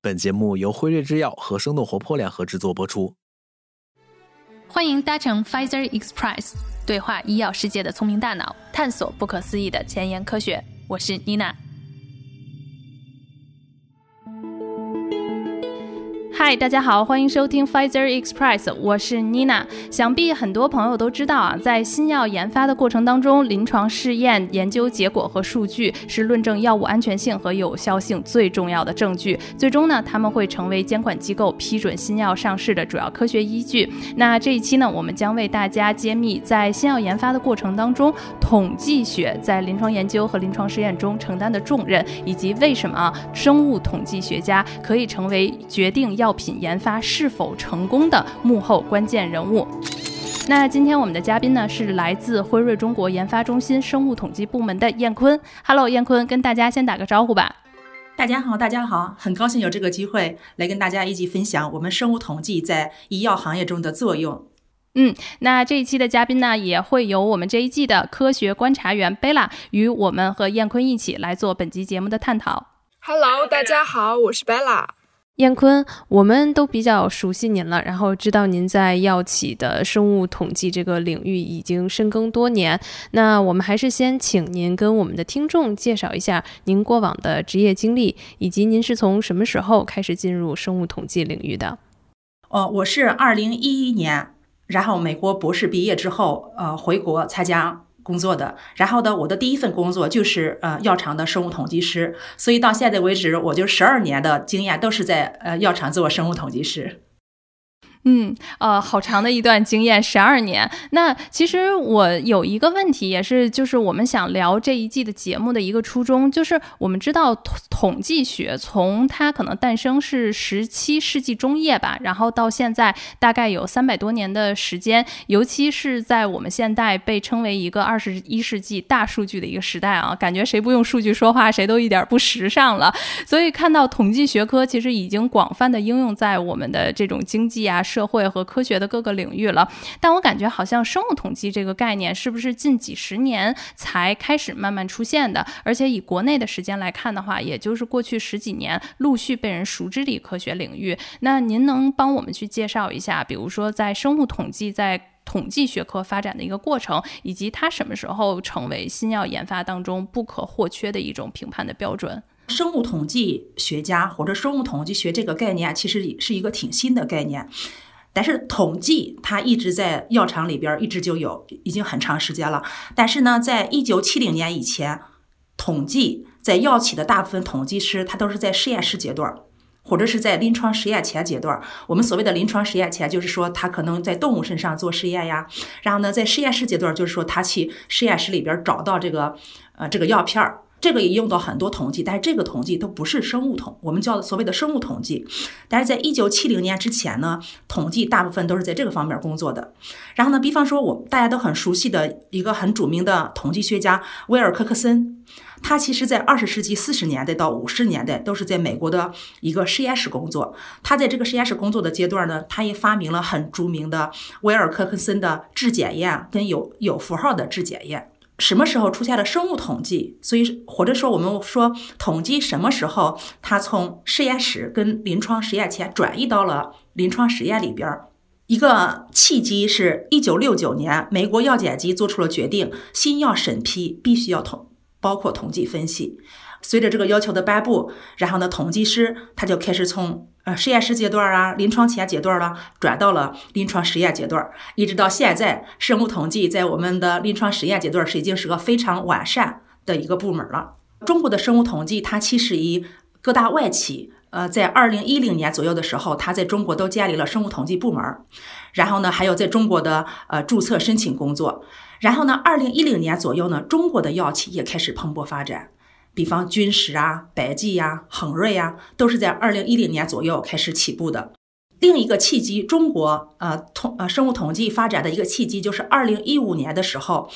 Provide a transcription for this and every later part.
本节目由辉瑞制药和生动活泼联合制作播出。欢迎搭乘 Pfizer Express，对话医药世界的聪明大脑，探索不可思议的前沿科学。我是妮娜。嗨，大家好，欢迎收听 Pfizer Express，我是 Nina。想必很多朋友都知道啊，在新药研发的过程当中，临床试验研究结果和数据是论证药物安全性和有效性最重要的证据。最终呢，他们会成为监管机构批准新药上市的主要科学依据。那这一期呢，我们将为大家揭秘在新药研发的过程当中，统计学在临床研究和临床试验中承担的重任，以及为什么生物统计学家可以成为决定药。药品研发是否成功的幕后关键人物。那今天我们的嘉宾呢是来自辉瑞中国研发中心生物统计部门的燕坤。Hello，燕坤，跟大家先打个招呼吧。大家好，大家好，很高兴有这个机会来跟大家一起分享我们生物统计在医药行业中的作用。嗯，那这一期的嘉宾呢也会由我们这一季的科学观察员贝拉与我们和燕坤一起来做本集节目的探讨。Hello，大家好，我是贝拉。燕坤，我们都比较熟悉您了，然后知道您在药企的生物统计这个领域已经深耕多年。那我们还是先请您跟我们的听众介绍一下您过往的职业经历，以及您是从什么时候开始进入生物统计领域的？哦，我是二零一一年，然后美国博士毕业之后，呃，回国参加。工作的，然后呢，我的第一份工作就是呃药厂的生物统计师，所以到现在为止，我就十二年的经验都是在呃药厂做生物统计师。嗯，呃，好长的一段经验，十二年。那其实我有一个问题，也是就是我们想聊这一季的节目的一个初衷，就是我们知道统统计学从它可能诞生是十七世纪中叶吧，然后到现在大概有三百多年的时间，尤其是在我们现代被称为一个二十一世纪大数据的一个时代啊，感觉谁不用数据说话，谁都一点不时尚了。所以看到统计学科其实已经广泛的应用在我们的这种经济啊。社会和科学的各个领域了，但我感觉好像生物统计这个概念是不是近几十年才开始慢慢出现的？而且以国内的时间来看的话，也就是过去十几年陆续被人熟知的科学领域。那您能帮我们去介绍一下，比如说在生物统计在统计学科发展的一个过程，以及它什么时候成为新药研发当中不可或缺的一种评判的标准？生物统计学家或者生物统计学这个概念，其实是一个挺新的概念。但是统计它一直在药厂里边一直就有，已经很长时间了。但是呢，在一九七零年以前，统计在药企的大部分统计师他都是在实验室阶段，或者是在临床实验前阶段。我们所谓的临床实验前，就是说他可能在动物身上做实验呀。然后呢，在实验室阶段，就是说他去实验室里边找到这个呃这个药片儿。这个也用到很多统计，但是这个统计都不是生物统，我们叫所谓的生物统计。但是在一九七零年之前呢，统计大部分都是在这个方面工作的。然后呢，比方说我大家都很熟悉的一个很著名的统计学家威尔科克森，他其实在二十世纪四十年代到五十年代都是在美国的一个实验室工作。他在这个实验室工作的阶段呢，他也发明了很著名的威尔科克森的质检验跟有有符号的质检验。什么时候出现了生物统计？所以或者说我们说统计什么时候它从实验室跟临床实验前转移到了临床实验里边儿？一个契机是一九六九年，美国药检局做出了决定，新药审批必须要统包括统计分析。随着这个要求的颁布，然后呢，统计师他就开始从呃实验室阶段啊、临床前阶段了，转到了临床实验阶段，一直到现在，生物统计在我们的临床实验阶段是已经是个非常完善的一个部门了。中国的生物统计，它其实以各大外企，呃，在二零一零年左右的时候，它在中国都建立了生物统计部门，然后呢，还有在中国的呃注册申请工作，然后呢，二零一零年左右呢，中国的药企也开始蓬勃发展。比方君实啊、百济呀、恒瑞呀，都是在二零一零年左右开始起步的。另一个契机，中国呃统呃生物统计发展的一个契机，就是二零一五年的时候，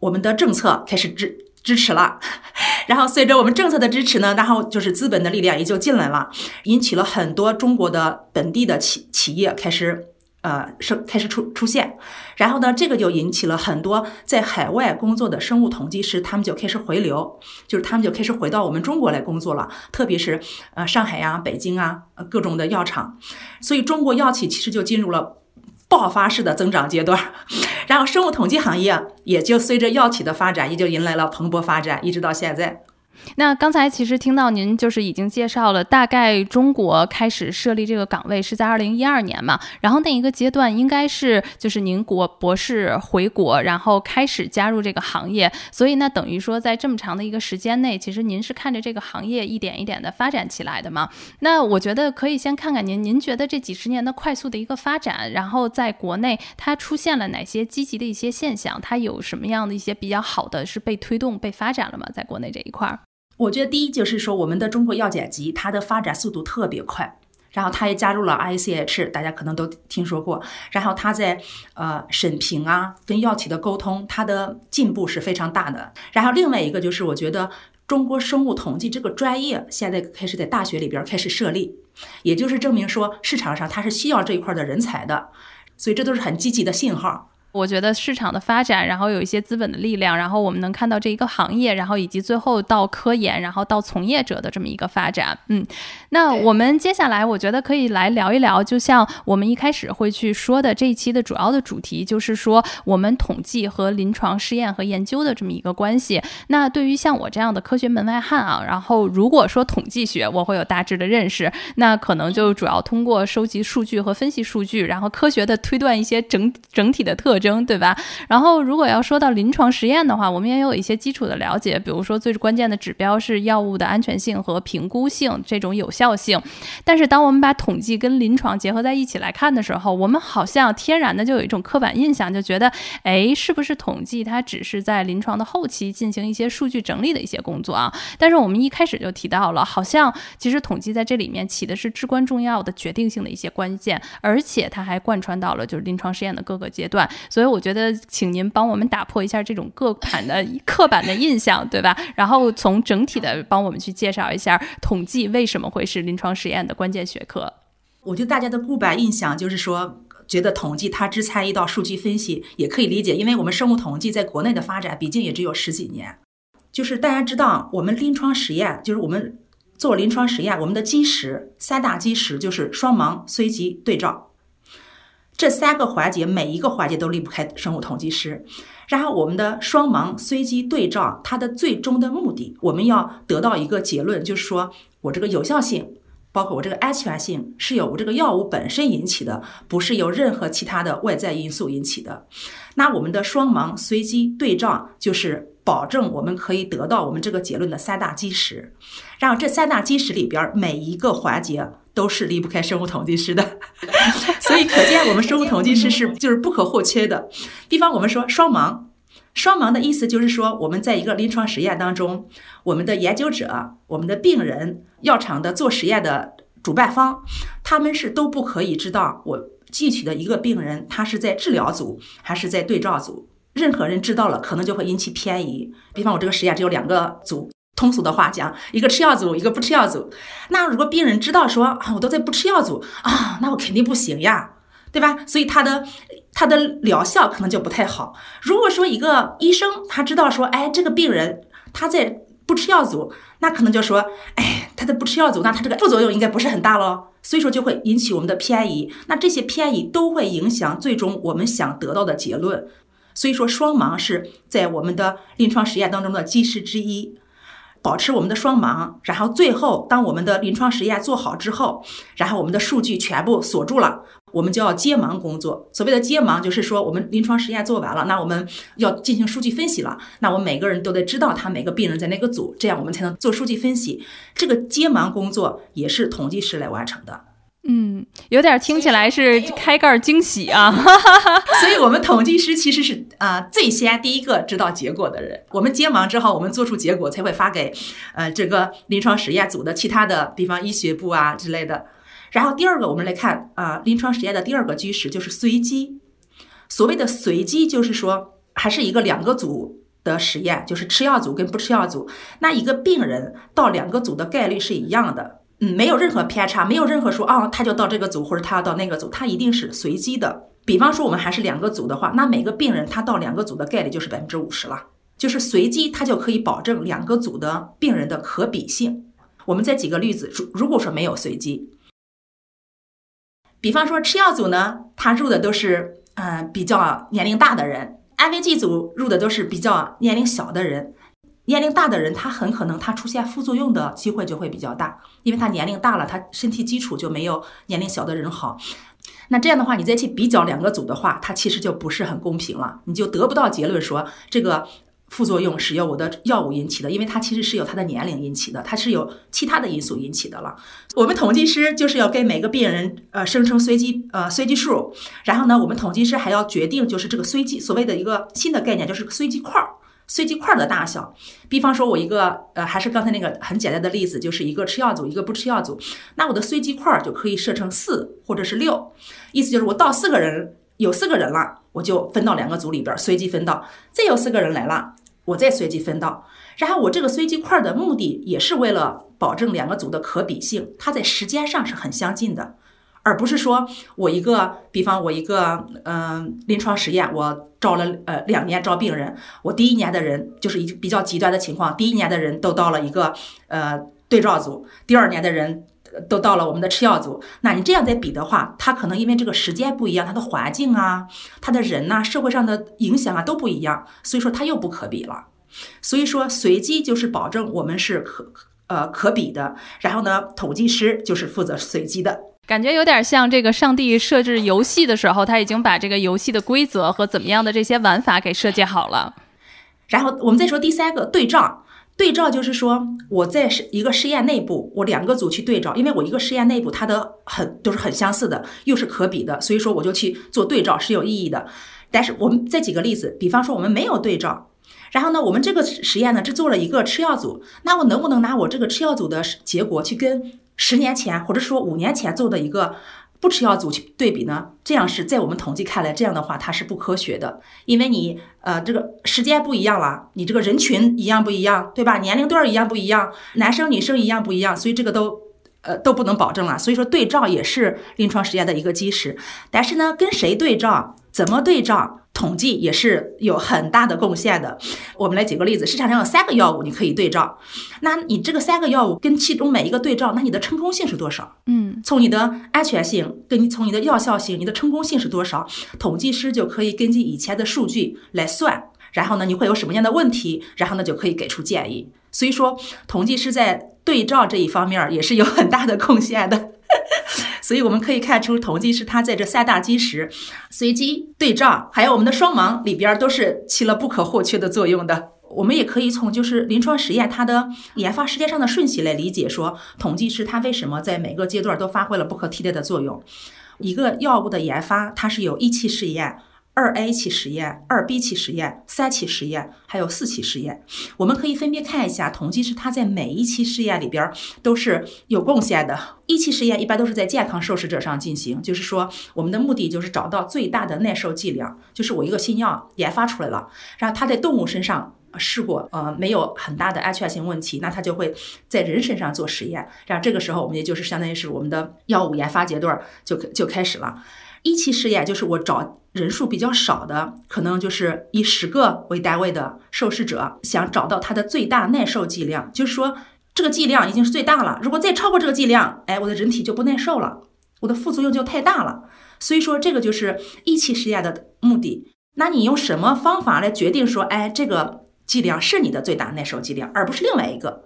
我们的政策开始支支持了。然后随着我们政策的支持呢，然后就是资本的力量也就进来了，引起了很多中国的本地的企企业开始呃，生开始出出现，然后呢，这个就引起了很多在海外工作的生物统计师，他们就开始回流，就是他们就开始回到我们中国来工作了，特别是呃上海呀、北京啊，各种的药厂，所以中国药企其实就进入了爆发式的增长阶段，然后生物统计行业也就随着药企的发展，也就迎来了蓬勃发展，一直到现在。那刚才其实听到您就是已经介绍了，大概中国开始设立这个岗位是在二零一二年嘛，然后那一个阶段应该是就是您国博士回国，然后开始加入这个行业，所以那等于说在这么长的一个时间内，其实您是看着这个行业一点一点的发展起来的嘛。那我觉得可以先看看您，您觉得这几十年的快速的一个发展，然后在国内它出现了哪些积极的一些现象？它有什么样的一些比较好的是被推动、被发展了吗？在国内这一块儿？我觉得第一就是说，我们的中国药检局它的发展速度特别快，然后它也加入了 ICH，大家可能都听说过。然后它在呃审评啊，跟药企的沟通，它的进步是非常大的。然后另外一个就是，我觉得中国生物统计这个专业现在开始在大学里边开始设立，也就是证明说市场上它是需要这一块的人才的，所以这都是很积极的信号。我觉得市场的发展，然后有一些资本的力量，然后我们能看到这一个行业，然后以及最后到科研，然后到从业者的这么一个发展。嗯，那我们接下来我觉得可以来聊一聊，就像我们一开始会去说的这一期的主要的主题，就是说我们统计和临床试验和研究的这么一个关系。那对于像我这样的科学门外汉啊，然后如果说统计学，我会有大致的认识，那可能就主要通过收集数据和分析数据，然后科学的推断一些整整体的特征。对吧？然后如果要说到临床实验的话，我们也有一些基础的了解，比如说最关键的指标是药物的安全性和评估性这种有效性。但是当我们把统计跟临床结合在一起来看的时候，我们好像天然的就有一种刻板印象，就觉得，哎，是不是统计它只是在临床的后期进行一些数据整理的一些工作啊？但是我们一开始就提到了，好像其实统计在这里面起的是至关重要的决定性的一些关键，而且它还贯穿到了就是临床实验的各个阶段。所以我觉得，请您帮我们打破一下这种各板的刻板的印象，对吧？然后从整体的帮我们去介绍一下统计为什么会是临床实验的关键学科。我觉得大家的固板印象就是说，觉得统计它只参与到数据分析，也可以理解，因为我们生物统计在国内的发展毕竟也只有十几年。就是大家知道，我们临床实验，就是我们做临床实验，我们的基石三大基石就是双盲、随机、对照。这三个环节，每一个环节都离不开生物统计师。然后，我们的双盲随机对照，它的最终的目的，我们要得到一个结论，就是说我这个有效性，包括我这个安全性，是由我这个药物本身引起的，不是由任何其他的外在因素引起的。那我们的双盲随机对照，就是保证我们可以得到我们这个结论的三大基石。然后，这三大基石里边，每一个环节。都是离不开生物统计师的，所以可见我们生物统计师是 就是不可或缺的。比方我们说双盲，双盲的意思就是说我们在一个临床实验当中，我们的研究者、我们的病人、药厂的做实验的主办方，他们是都不可以知道我记取的一个病人他是在治疗组还是在对照组。任何人知道了，可能就会引起偏移。比方我这个实验只有两个组。通俗的话讲，一个吃药组，一个不吃药组。那如果病人知道说啊，我都在不吃药组啊，那我肯定不行呀，对吧？所以他的他的疗效可能就不太好。如果说一个医生他知道说，哎，这个病人他在不吃药组，那可能就说，哎，他的不吃药组，那他这个副作用应该不是很大喽。所以说就会引起我们的偏移。那这些偏移都会影响最终我们想得到的结论。所以说双盲是在我们的临床实验当中的基石之一。保持我们的双盲，然后最后当我们的临床实验做好之后，然后我们的数据全部锁住了，我们就要接盲工作。所谓的接盲，就是说我们临床实验做完了，那我们要进行数据分析了。那我们每个人都得知道他每个病人在哪个组，这样我们才能做数据分析。这个接盲工作也是统计师来完成的。嗯，有点听起来是开盖惊喜啊！所以，我们统计师其实是啊最先第一个知道结果的人。我们接盲之后，我们做出结果才会发给呃整个临床实验组的其他的，比方医学部啊之类的。然后第二个，我们来看啊临床实验的第二个基石就是随机。所谓的随机，就是说还是一个两个组的实验，就是吃药组跟不吃药组。那一个病人到两个组的概率是一样的。嗯，没有任何偏差，没有任何说啊，他就到这个组或者他要到那个组，他一定是随机的。比方说我们还是两个组的话，那每个病人他到两个组的概率就是百分之五十了，就是随机，他就可以保证两个组的病人的可比性。我们再举个例子，如如果说没有随机，比方说吃药组呢，他入的都是嗯比较年龄大的人，安慰剂组入的都是比较年龄小的人。年龄大的人，他很可能他出现副作用的机会就会比较大，因为他年龄大了，他身体基础就没有年龄小的人好。那这样的话，你再去比较两个组的话，它其实就不是很公平了，你就得不到结论说这个副作用是由我的药物引起的，因为它其实是由他的年龄引起的，它是由其他的因素引起的了。我们统计师就是要给每个病人呃生成随机呃随机数，然后呢，我们统计师还要决定就是这个随机所谓的一个新的概念，就是随机块儿。随机块的大小，比方说，我一个呃，还是刚才那个很简单的例子，就是一个吃药组，一个不吃药组，那我的随机块就可以设成四或者是六，意思就是我到四个人，有四个人了，我就分到两个组里边随机分到，再有四个人来了，我再随机分到，然后我这个随机块的目的也是为了保证两个组的可比性，它在时间上是很相近的。而不是说我一个，比方我一个，嗯，临床实验，我招了呃两年招病人，我第一年的人就是一比较极端的情况，第一年的人都到了一个呃对照组，第二年的人都到了我们的吃药组。那你这样再比的话，他可能因为这个时间不一样，他的环境啊，他的人呐，社会上的影响啊都不一样，所以说他又不可比了。所以说随机就是保证我们是可呃可比的，然后呢，统计师就是负责随机的。感觉有点像这个上帝设置游戏的时候，他已经把这个游戏的规则和怎么样的这些玩法给设计好了。然后我们再说第三个对照，对照就是说我在一个实验内部，我两个组去对照，因为我一个实验内部它的很都是很相似的，又是可比的，所以说我就去做对照是有意义的。但是我们再举个例子，比方说我们没有对照，然后呢，我们这个实验呢只做了一个吃药组，那我能不能拿我这个吃药组的结果去跟？十年前或者说五年前做的一个不吃药组去对比呢？这样是在我们统计看来，这样的话它是不科学的，因为你呃这个时间不一样了，你这个人群一样不一样，对吧？年龄段一样不一样，男生女生一样不一样，所以这个都呃都不能保证了。所以说对照也是临床实验的一个基石，但是呢，跟谁对照，怎么对照？统计也是有很大的贡献的。我们来举个例子，市场上有三个药物，你可以对照。那你这个三个药物跟其中每一个对照，那你的成功性是多少？嗯，从你的安全性跟你从你的药效性，你的成功性是多少？统计师就可以根据以前的数据来算，然后呢，你会有什么样的问题？然后呢，就可以给出建议。所以说，统计师在对照这一方面也是有很大的贡献的。所以我们可以看出，统计是它在这三大基石——随机、对照，还有我们的双盲里边，都是起了不可或缺的作用的。我们也可以从就是临床实验它的研发时间上的顺序来理解，说统计是它为什么在每个阶段都发挥了不可替代的作用。一个药物的研发，它是有一期试验。二 A 期实验、二 B 期实验、三期实验，还有四期实验，我们可以分别看一下。统计是它在每一期试验里边都是有贡献的。一期实验一般都是在健康受试者上进行，就是说我们的目的就是找到最大的耐受剂量，就是我一个新药研发出来了，然后它在动物身上试过，呃，没有很大的安全性问题，那它就会在人身上做实验，然后这个时候我们也就是相当于是我们的药物研发阶段就就开始了。一期试验就是我找人数比较少的，可能就是以十个为单位的受试者，想找到它的最大耐受剂量，就是说这个剂量已经是最大了，如果再超过这个剂量，哎，我的人体就不耐受了，我的副作用就太大了。所以说这个就是一期实验的目的。那你用什么方法来决定说，哎，这个剂量是你的最大耐受剂量，而不是另外一个？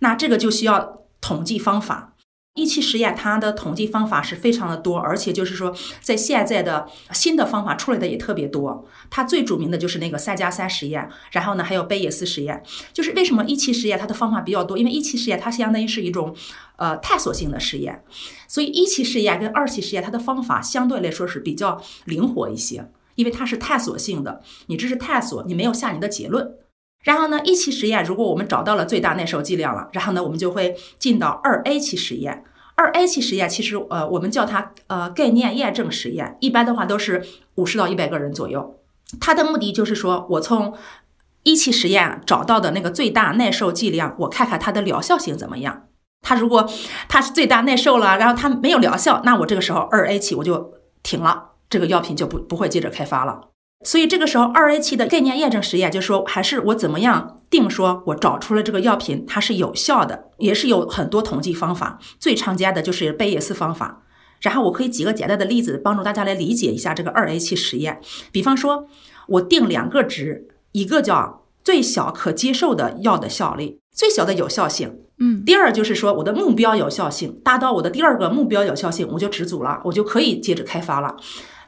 那这个就需要统计方法。一期实验，它的统计方法是非常的多，而且就是说，在现在的新的方法出来的也特别多。它最著名的就是那个三加三实验，然后呢还有贝叶斯实验。就是为什么一期实验它的方法比较多？因为一期实验它相当于是一种呃探索性的实验，所以一期实验跟二期实验它的方法相对来说是比较灵活一些，因为它是探索性的，你这是探索，你没有下你的结论。然后呢，一期实验如果我们找到了最大耐受剂量了，然后呢，我们就会进到二 A 期实验。二 A 期实验其实呃，我们叫它呃概念验证实验，一般的话都是五十到一百个人左右。它的目的就是说我从一期实验找到的那个最大耐受剂量，我看看它的疗效性怎么样。它如果它是最大耐受了，然后它没有疗效，那我这个时候二 A 期我就停了，这个药品就不不会接着开发了。所以这个时候二 A 期的概念验证实验，就是说还是我怎么样定说，我找出了这个药品它是有效的，也是有很多统计方法，最常见的就是贝叶斯方法。然后我可以举个简单的例子，帮助大家来理解一下这个二 A 期实验。比方说，我定两个值，一个叫最小可接受的药的效力，最小的有效性。嗯，第二就是说我的目标有效性达到我的第二个目标有效性，我就止足了，我就可以接着开发了。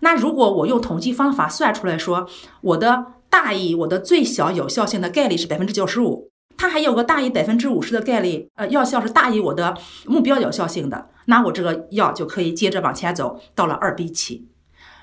那如果我用统计方法算出来说，我的大于我的最小有效性的概率是百分之九十五，它还有个大于百分之五十的概率，呃，药效是大于我的目标有效性的，那我这个药就可以接着往前走到了二 B 期。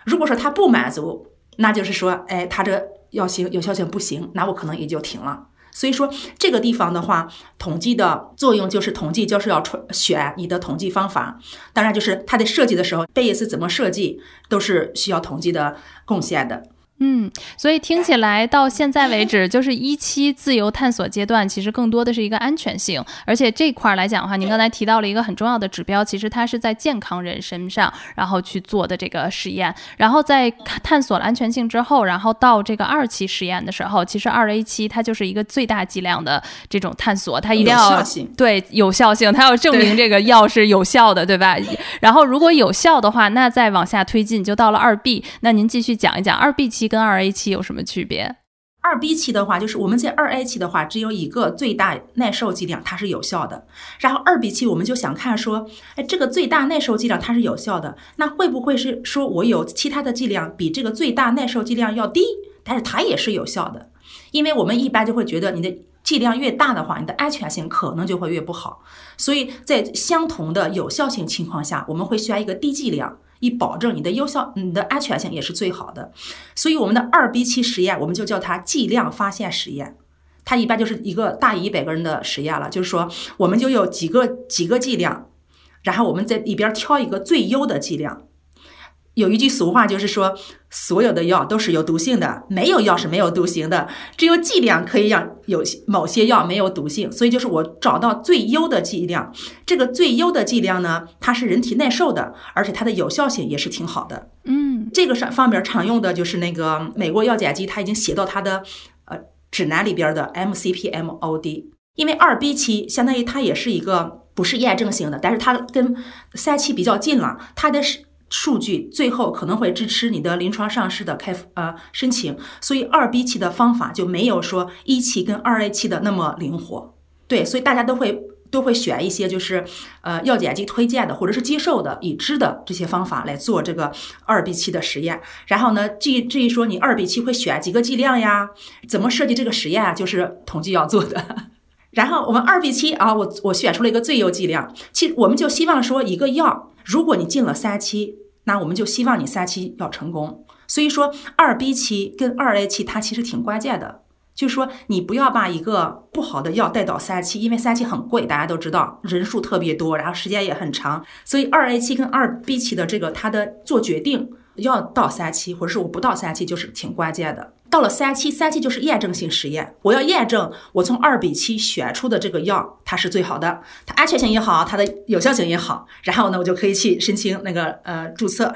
如果说它不满足，那就是说，哎，它这药性有效性不行，那我可能也就停了。所以说这个地方的话，统计的作用就是统计就是要选你的统计方法，当然就是它在设计的时候，贝叶斯怎么设计都是需要统计的贡献的。嗯，所以听起来到现在为止，就是一期自由探索阶段，其实更多的是一个安全性。而且这块来讲的话，您刚才提到了一个很重要的指标，其实它是在健康人身上，然后去做的这个实验。然后在探索了安全性之后，然后到这个二期实验的时候，其实二 A 期它就是一个最大剂量的这种探索，它一定要对有效性，它要证明这个药是有效的，对吧？然后如果有效的话，那再往下推进就到了二 B。那您继续讲一讲二 B 期。跟二 A 期有什么区别？二 B 期的话，就是我们在二 A 期的话，只有一个最大耐受剂量，它是有效的。然后二 B 期，我们就想看说，哎，这个最大耐受剂量它是有效的，那会不会是说我有其他的剂量比这个最大耐受剂量要低，但是它也是有效的？因为我们一般就会觉得，你的剂量越大的话，你的安全性可能就会越不好。所以在相同的有效性情况下，我们会选一个低剂量。以保证你的有效，你的安全性也是最好的。所以我们的二 B 期实验，我们就叫它剂量发现实验。它一般就是一个大于一百个人的实验了，就是说我们就有几个几个剂量，然后我们在里边挑一个最优的剂量。有一句俗话就是说，所有的药都是有毒性的，没有药是没有毒性的，只有剂量可以让有某些药没有毒性。所以就是我找到最优的剂量，这个最优的剂量呢，它是人体耐受的，而且它的有效性也是挺好的。嗯，这个上方面常用的就是那个美国药检局，它已经写到它的呃指南里边的 MCPMOD，因为二 B 期相当于它也是一个不是验证型的，但是它跟三期比较近了，它的是。数据最后可能会支持你的临床上市的开呃申请，所以二 B 期的方法就没有说一期跟二 A 期的那么灵活。对，所以大家都会都会选一些就是呃药检局推荐的或者是接受的已知的这些方法来做这个二 B 期的实验。然后呢，至于至于说你二 B 期会选几个剂量呀，怎么设计这个实验啊，就是统计要做的。然后我们二 B 期啊，我我选出了一个最优剂量。其实我们就希望说，一个药，如果你进了三期，那我们就希望你三期要成功。所以说，二 B 期跟二 A 期它其实挺关键的，就是说你不要把一个不好的药带到三期，因为三期很贵，大家都知道，人数特别多，然后时间也很长。所以二 A 期跟二 B 期的这个它的做决定。要到三期，或者是我不到三期，就是挺关键的。到了三期，三期就是验证性实验，我要验证我从二比七选出的这个药，它是最好的，它安全性也好，它的有效性也好。然后呢，我就可以去申请那个呃注册。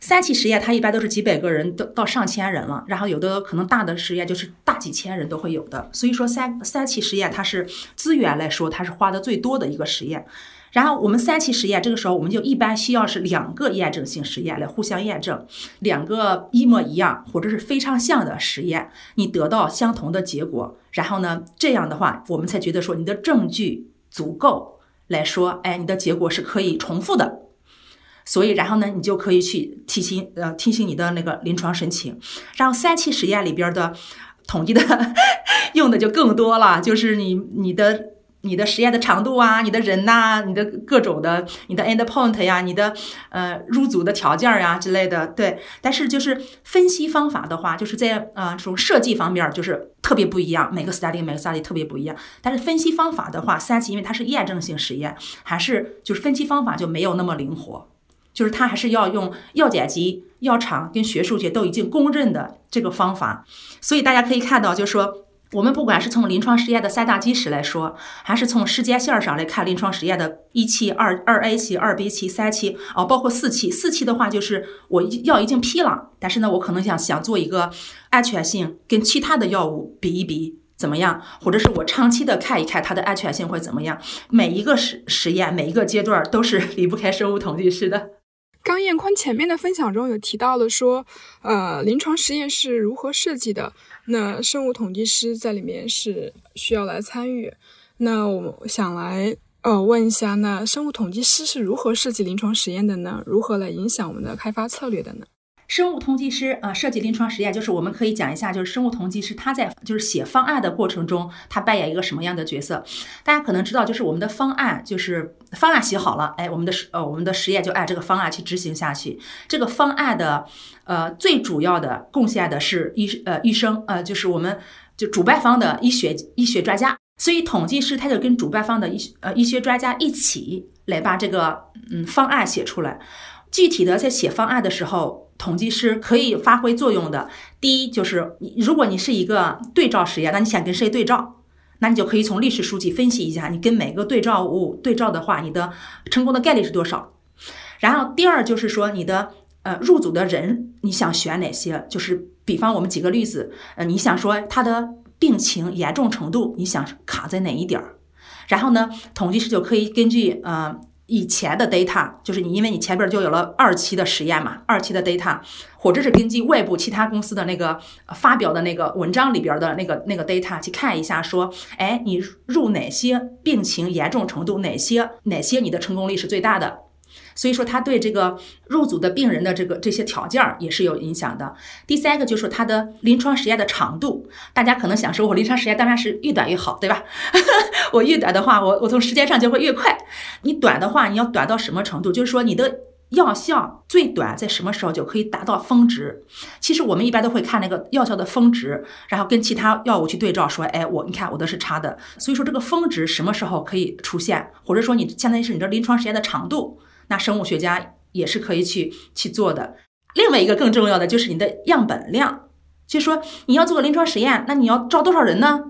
三期实验它一般都是几百个人，都到上千人了。然后有的可能大的实验就是大几千人都会有的。所以说三三期实验它是资源来说，它是花的最多的一个实验。然后我们三期实验，这个时候我们就一般需要是两个验证性实验来互相验证，两个一模一样或者是非常像的实验，你得到相同的结果，然后呢，这样的话我们才觉得说你的证据足够来说，哎，你的结果是可以重复的，所以然后呢，你就可以去提醒呃提醒你的那个临床申请，然后三期实验里边的统计的 用的就更多了，就是你你的。你的实验的长度啊，你的人呐，你的各种的，你的 endpoint 呀，你的呃入组的条件呀之类的，对。但是就是分析方法的话，就是在呃这种设计方面就是特别不一样，每个 study 每个 study 特别不一样。但是分析方法的话，三期因为它是验证性实验，还是就是分析方法就没有那么灵活，就是它还是要用药检局、药厂跟学术界都已经公认的这个方法。所以大家可以看到，就是说。我们不管是从临床实验的三大基石来说，还是从时间线上来看临床实验的一期、二二 A 期、二 B 期、三期，哦，包括四期。四期的话，就是我药已经批了，但是呢，我可能想想做一个安全性跟其他的药物比一比怎么样，或者是我长期的看一看它的安全性会怎么样。每一个实实验，每一个阶段都是 离不开生物统计师的。刚彦坤前面的分享中有提到了说，呃，临床实验是如何设计的？那生物统计师在里面是需要来参与。那我想来呃问一下，那生物统计师是如何设计临床实验的呢？如何来影响我们的开发策略的呢？生物统计师啊，设计临床实验，就是我们可以讲一下，就是生物统计师他在就是写方案的过程中，他扮演一个什么样的角色？大家可能知道，就是我们的方案，就是方案写好了，哎，我们的呃我们的实验就按这个方案去执行下去。这个方案的呃最主要的贡献的是医呃医生呃就是我们就主办方的医学医学专家，所以统计师他就跟主办方的医呃医学专家一起来把这个嗯方案写出来。具体的在写方案的时候。统计师可以发挥作用的，第一就是，如果你是一个对照实验，那你想跟谁对照，那你就可以从历史数据分析一下，你跟每个对照物对照的话，你的成功的概率是多少。然后第二就是说你的呃入组的人，你想选哪些？就是比方我们举个例子，呃，你想说他的病情严重程度，你想卡在哪一点儿？然后呢，统计师就可以根据呃。以前的 data 就是你，因为你前边就有了二期的实验嘛，二期的 data，或者是根据外部其他公司的那个发表的那个文章里边的那个那个 data 去看一下，说，哎，你入哪些病情严重程度，哪些哪些你的成功率是最大的。所以说，他对这个入组的病人的这个这些条件也是有影响的。第三个就是他的临床实验的长度，大家可能想说，我临床实验当然是越短越好，对吧？我越短的话，我我从时间上就会越快。你短的话，你要短到什么程度？就是说你的药效最短在什么时候就可以达到峰值？其实我们一般都会看那个药效的峰值，然后跟其他药物去对照，说，哎，我你看我的是差的。所以说这个峰值什么时候可以出现？或者说你相当于是你的临床实验的长度？那生物学家也是可以去去做的。另外一个更重要的就是你的样本量，就是说你要做个临床实验，那你要招多少人呢？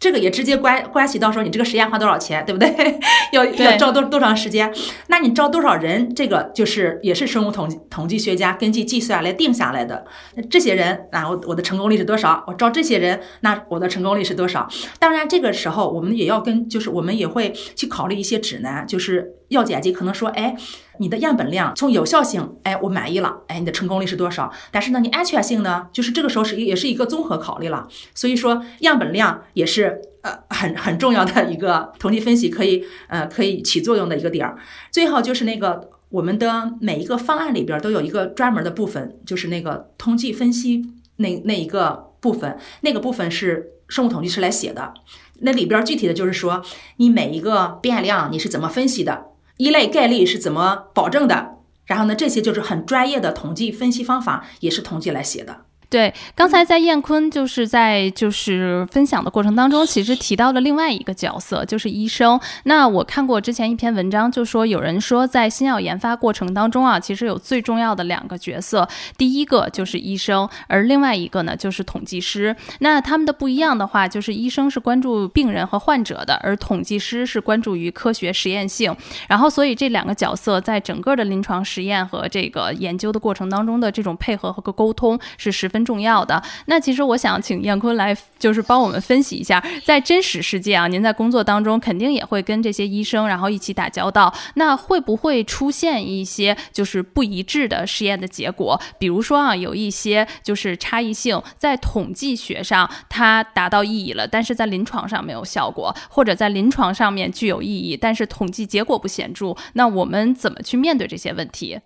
这个也直接关关系到说你这个实验花多少钱，对不对？要要招多多长时间？那你招多少人？这个就是也是生物统计统计学家根据计算来定下来的。那这些人啊，我我的成功率是多少？我招这些人，那我的成功率是多少？当然，这个时候我们也要跟，就是我们也会去考虑一些指南，就是药检局可能说，哎。你的样本量从有效性，哎，我满意了，哎，你的成功率是多少？但是呢，你安全性呢，就是这个时候是也是一个综合考虑了。所以说，样本量也是呃很很重要的一个统计分析可以呃可以起作用的一个点儿。最后就是那个我们的每一个方案里边都有一个专门的部分，就是那个统计分析那那一个部分，那个部分是生物统计师来写的。那里边具体的就是说，你每一个变量你是怎么分析的？一类概率是怎么保证的？然后呢，这些就是很专业的统计分析方法，也是统计来写的。对，刚才在燕坤就是在就是分享的过程当中，其实提到了另外一个角色，就是医生。那我看过之前一篇文章，就说有人说在新药研发过程当中啊，其实有最重要的两个角色，第一个就是医生，而另外一个呢就是统计师。那他们的不一样的话，就是医生是关注病人和患者的，而统计师是关注于科学实验性。然后，所以这两个角色在整个的临床实验和这个研究的过程当中的这种配合和沟通是十分。重要的那其实我想请燕坤来，就是帮我们分析一下，在真实世界啊，您在工作当中肯定也会跟这些医生然后一起打交道，那会不会出现一些就是不一致的实验的结果？比如说啊，有一些就是差异性在统计学上它达到意义了，但是在临床上没有效果，或者在临床上面具有意义，但是统计结果不显著，那我们怎么去面对这些问题？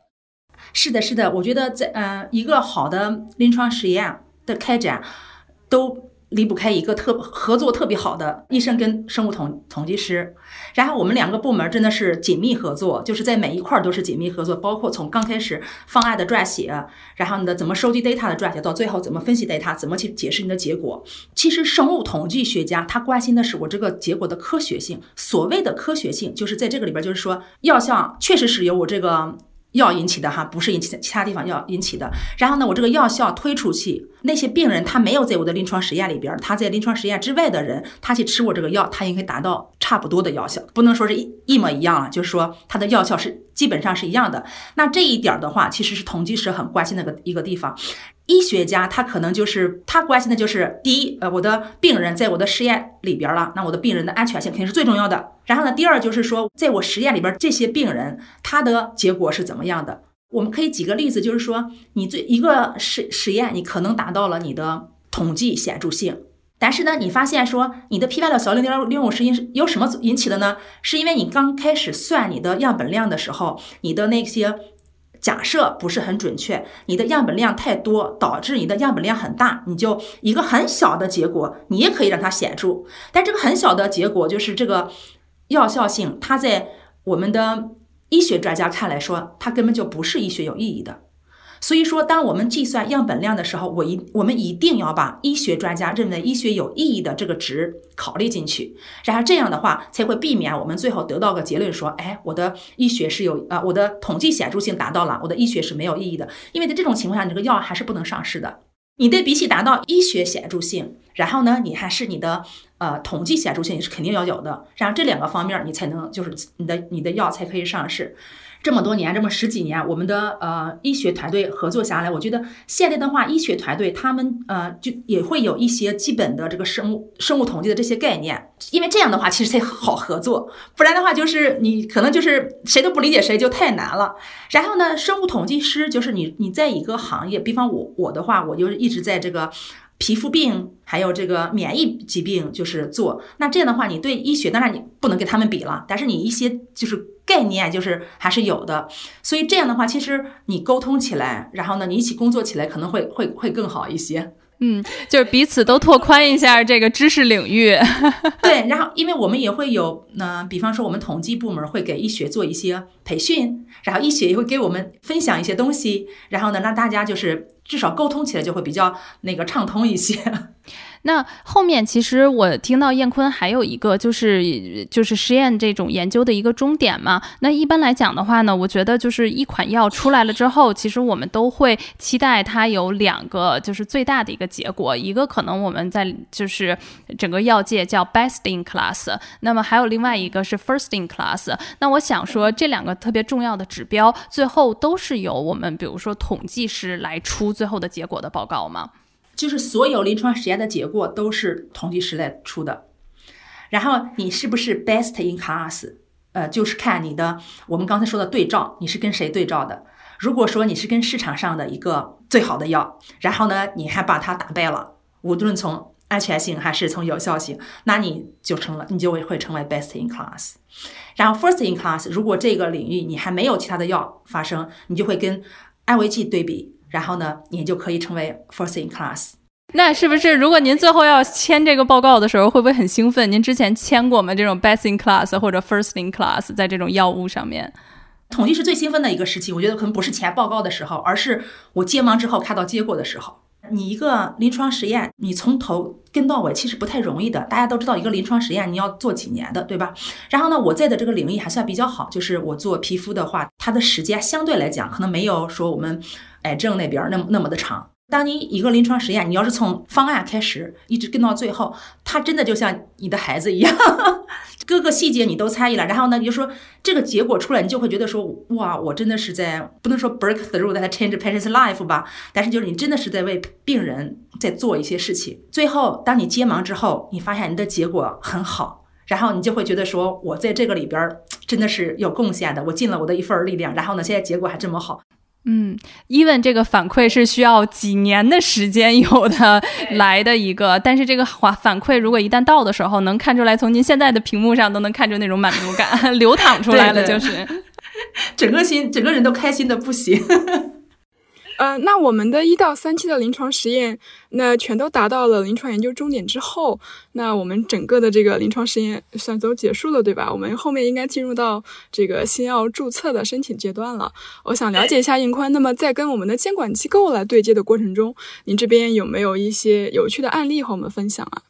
是的，是的，我觉得在嗯，一个好的临床实验的开展，都离不开一个特合作特别好的医生跟生物统统计师。然后我们两个部门真的是紧密合作，就是在每一块都是紧密合作，包括从刚开始方案的撰写，然后你的怎么收集 data 的撰写，到最后怎么分析 data，怎么去解释你的结果。其实生物统计学家他关心的是我这个结果的科学性。所谓的科学性，就是在这个里边，就是说药效确实是有我这个。药引起的哈，不是引起的其他地方药引起的。然后呢，我这个药效推出去，那些病人他没有在我的临床实验里边，他在临床实验之外的人，他去吃我这个药，他应该达到差不多的药效，不能说是一一模一样了，就是说它的药效是基本上是一样的。那这一点的话，其实是统计是很关心的一个一个地方。医学家他可能就是他关心的就是第一，呃，我的病人在我的实验里边了，那我的病人的安全性肯定是最重要的。然后呢，第二就是说，在我实验里边这些病人他的结果是怎么样的？我们可以举个例子，就是说你最一个实实验，你可能达到了你的统计显著性，但是呢，你发现说你的 p-value 小零点零五是因由什么引起的呢？是因为你刚开始算你的样本量的时候，你的那些。假设不是很准确，你的样本量太多，导致你的样本量很大，你就一个很小的结果，你也可以让它显著。但这个很小的结果，就是这个药效性，它在我们的医学专家看来说，它根本就不是医学有意义的。所以说，当我们计算样本量的时候，我一我们一定要把医学专家认为医学有意义的这个值考虑进去，然后这样的话才会避免我们最后得到个结论说，哎，我的医学是有啊，我的统计显著性达到了，我的医学是没有意义的。因为在这种情况下，你这个药还是不能上市的。你的比起达到医学显著性，然后呢，你还是你的呃统计显著性也是肯定要有的，然后这两个方面你才能就是你的你的药才可以上市。这么多年，这么十几年，我们的呃医学团队合作下来，我觉得现在的话，医学团队他们呃就也会有一些基本的这个生物生物统计的这些概念，因为这样的话其实才好合作，不然的话就是你可能就是谁都不理解谁就太难了。然后呢，生物统计师就是你你在一个行业，比方我我的话，我就一直在这个。皮肤病还有这个免疫疾病，就是做那这样的话，你对医学当然你不能跟他们比了，但是你一些就是概念就是还是有的，所以这样的话，其实你沟通起来，然后呢，你一起工作起来可能会会会更好一些。嗯，就是彼此都拓宽一下这个知识领域。对，然后因为我们也会有，那比方说我们统计部门会给医学做一些培训，然后医学也会给我们分享一些东西，然后呢，让大家就是至少沟通起来就会比较那个畅通一些。那后面其实我听到燕坤还有一个就是就是实验这种研究的一个终点嘛。那一般来讲的话呢，我觉得就是一款药出来了之后，其实我们都会期待它有两个就是最大的一个结果，一个可能我们在就是整个药界叫 best in class，那么还有另外一个是 first in class。那我想说这两个特别重要的指标，最后都是由我们比如说统计师来出最后的结果的报告吗？就是所有临床实验的结果都是统计师来出的，然后你是不是 best in class？呃，就是看你的我们刚才说的对照，你是跟谁对照的？如果说你是跟市场上的一个最好的药，然后呢，你还把它打败了，无论从安全性还是从有效性，那你就成了，你就会会成为 best in class。然后 first in class，如果这个领域你还没有其他的药发生，你就会跟安慰剂对比。然后呢，你就可以成为 first in class。那是不是如果您最后要签这个报告的时候，会不会很兴奋？您之前签过吗？这种 best in class 或者 first in class 在这种药物上面，统计是最兴奋的一个时期。我觉得可能不是签报告的时候，而是我接忙之后看到结果的时候。你一个临床实验，你从头跟到尾其实不太容易的。大家都知道，一个临床实验你要做几年的，对吧？然后呢，我在的这个领域还算比较好，就是我做皮肤的话，它的时间相对来讲可能没有说我们癌症那边那么那么的长。当你一个临床实验，你要是从方案开始一直跟到最后，它真的就像你的孩子一样，各个细节你都参与了。然后呢，你就说这个结果出来，你就会觉得说，哇，我真的是在不能说 break through that change patient's life 吧，但是就是你真的是在为病人在做一些事情。最后，当你接忙之后，你发现你的结果很好，然后你就会觉得说，我在这个里边真的是有贡献的，我尽了我的一份力量。然后呢，现在结果还这么好。嗯，even 这个反馈是需要几年的时间有的来的一个，但是这个反反馈如果一旦到的时候，能看出来，从您现在的屏幕上都能看出那种满足感 流淌出来了，就是。整个心整个人都开心的不行。呃，那我们的一到三期的临床实验，那全都达到了临床研究终点之后，那我们整个的这个临床实验算都结束了，对吧？我们后面应该进入到这个新药注册的申请阶段了。我想了解一下应宽，那么在跟我们的监管机构来对接的过程中，您这边有没有一些有趣的案例和我们分享啊？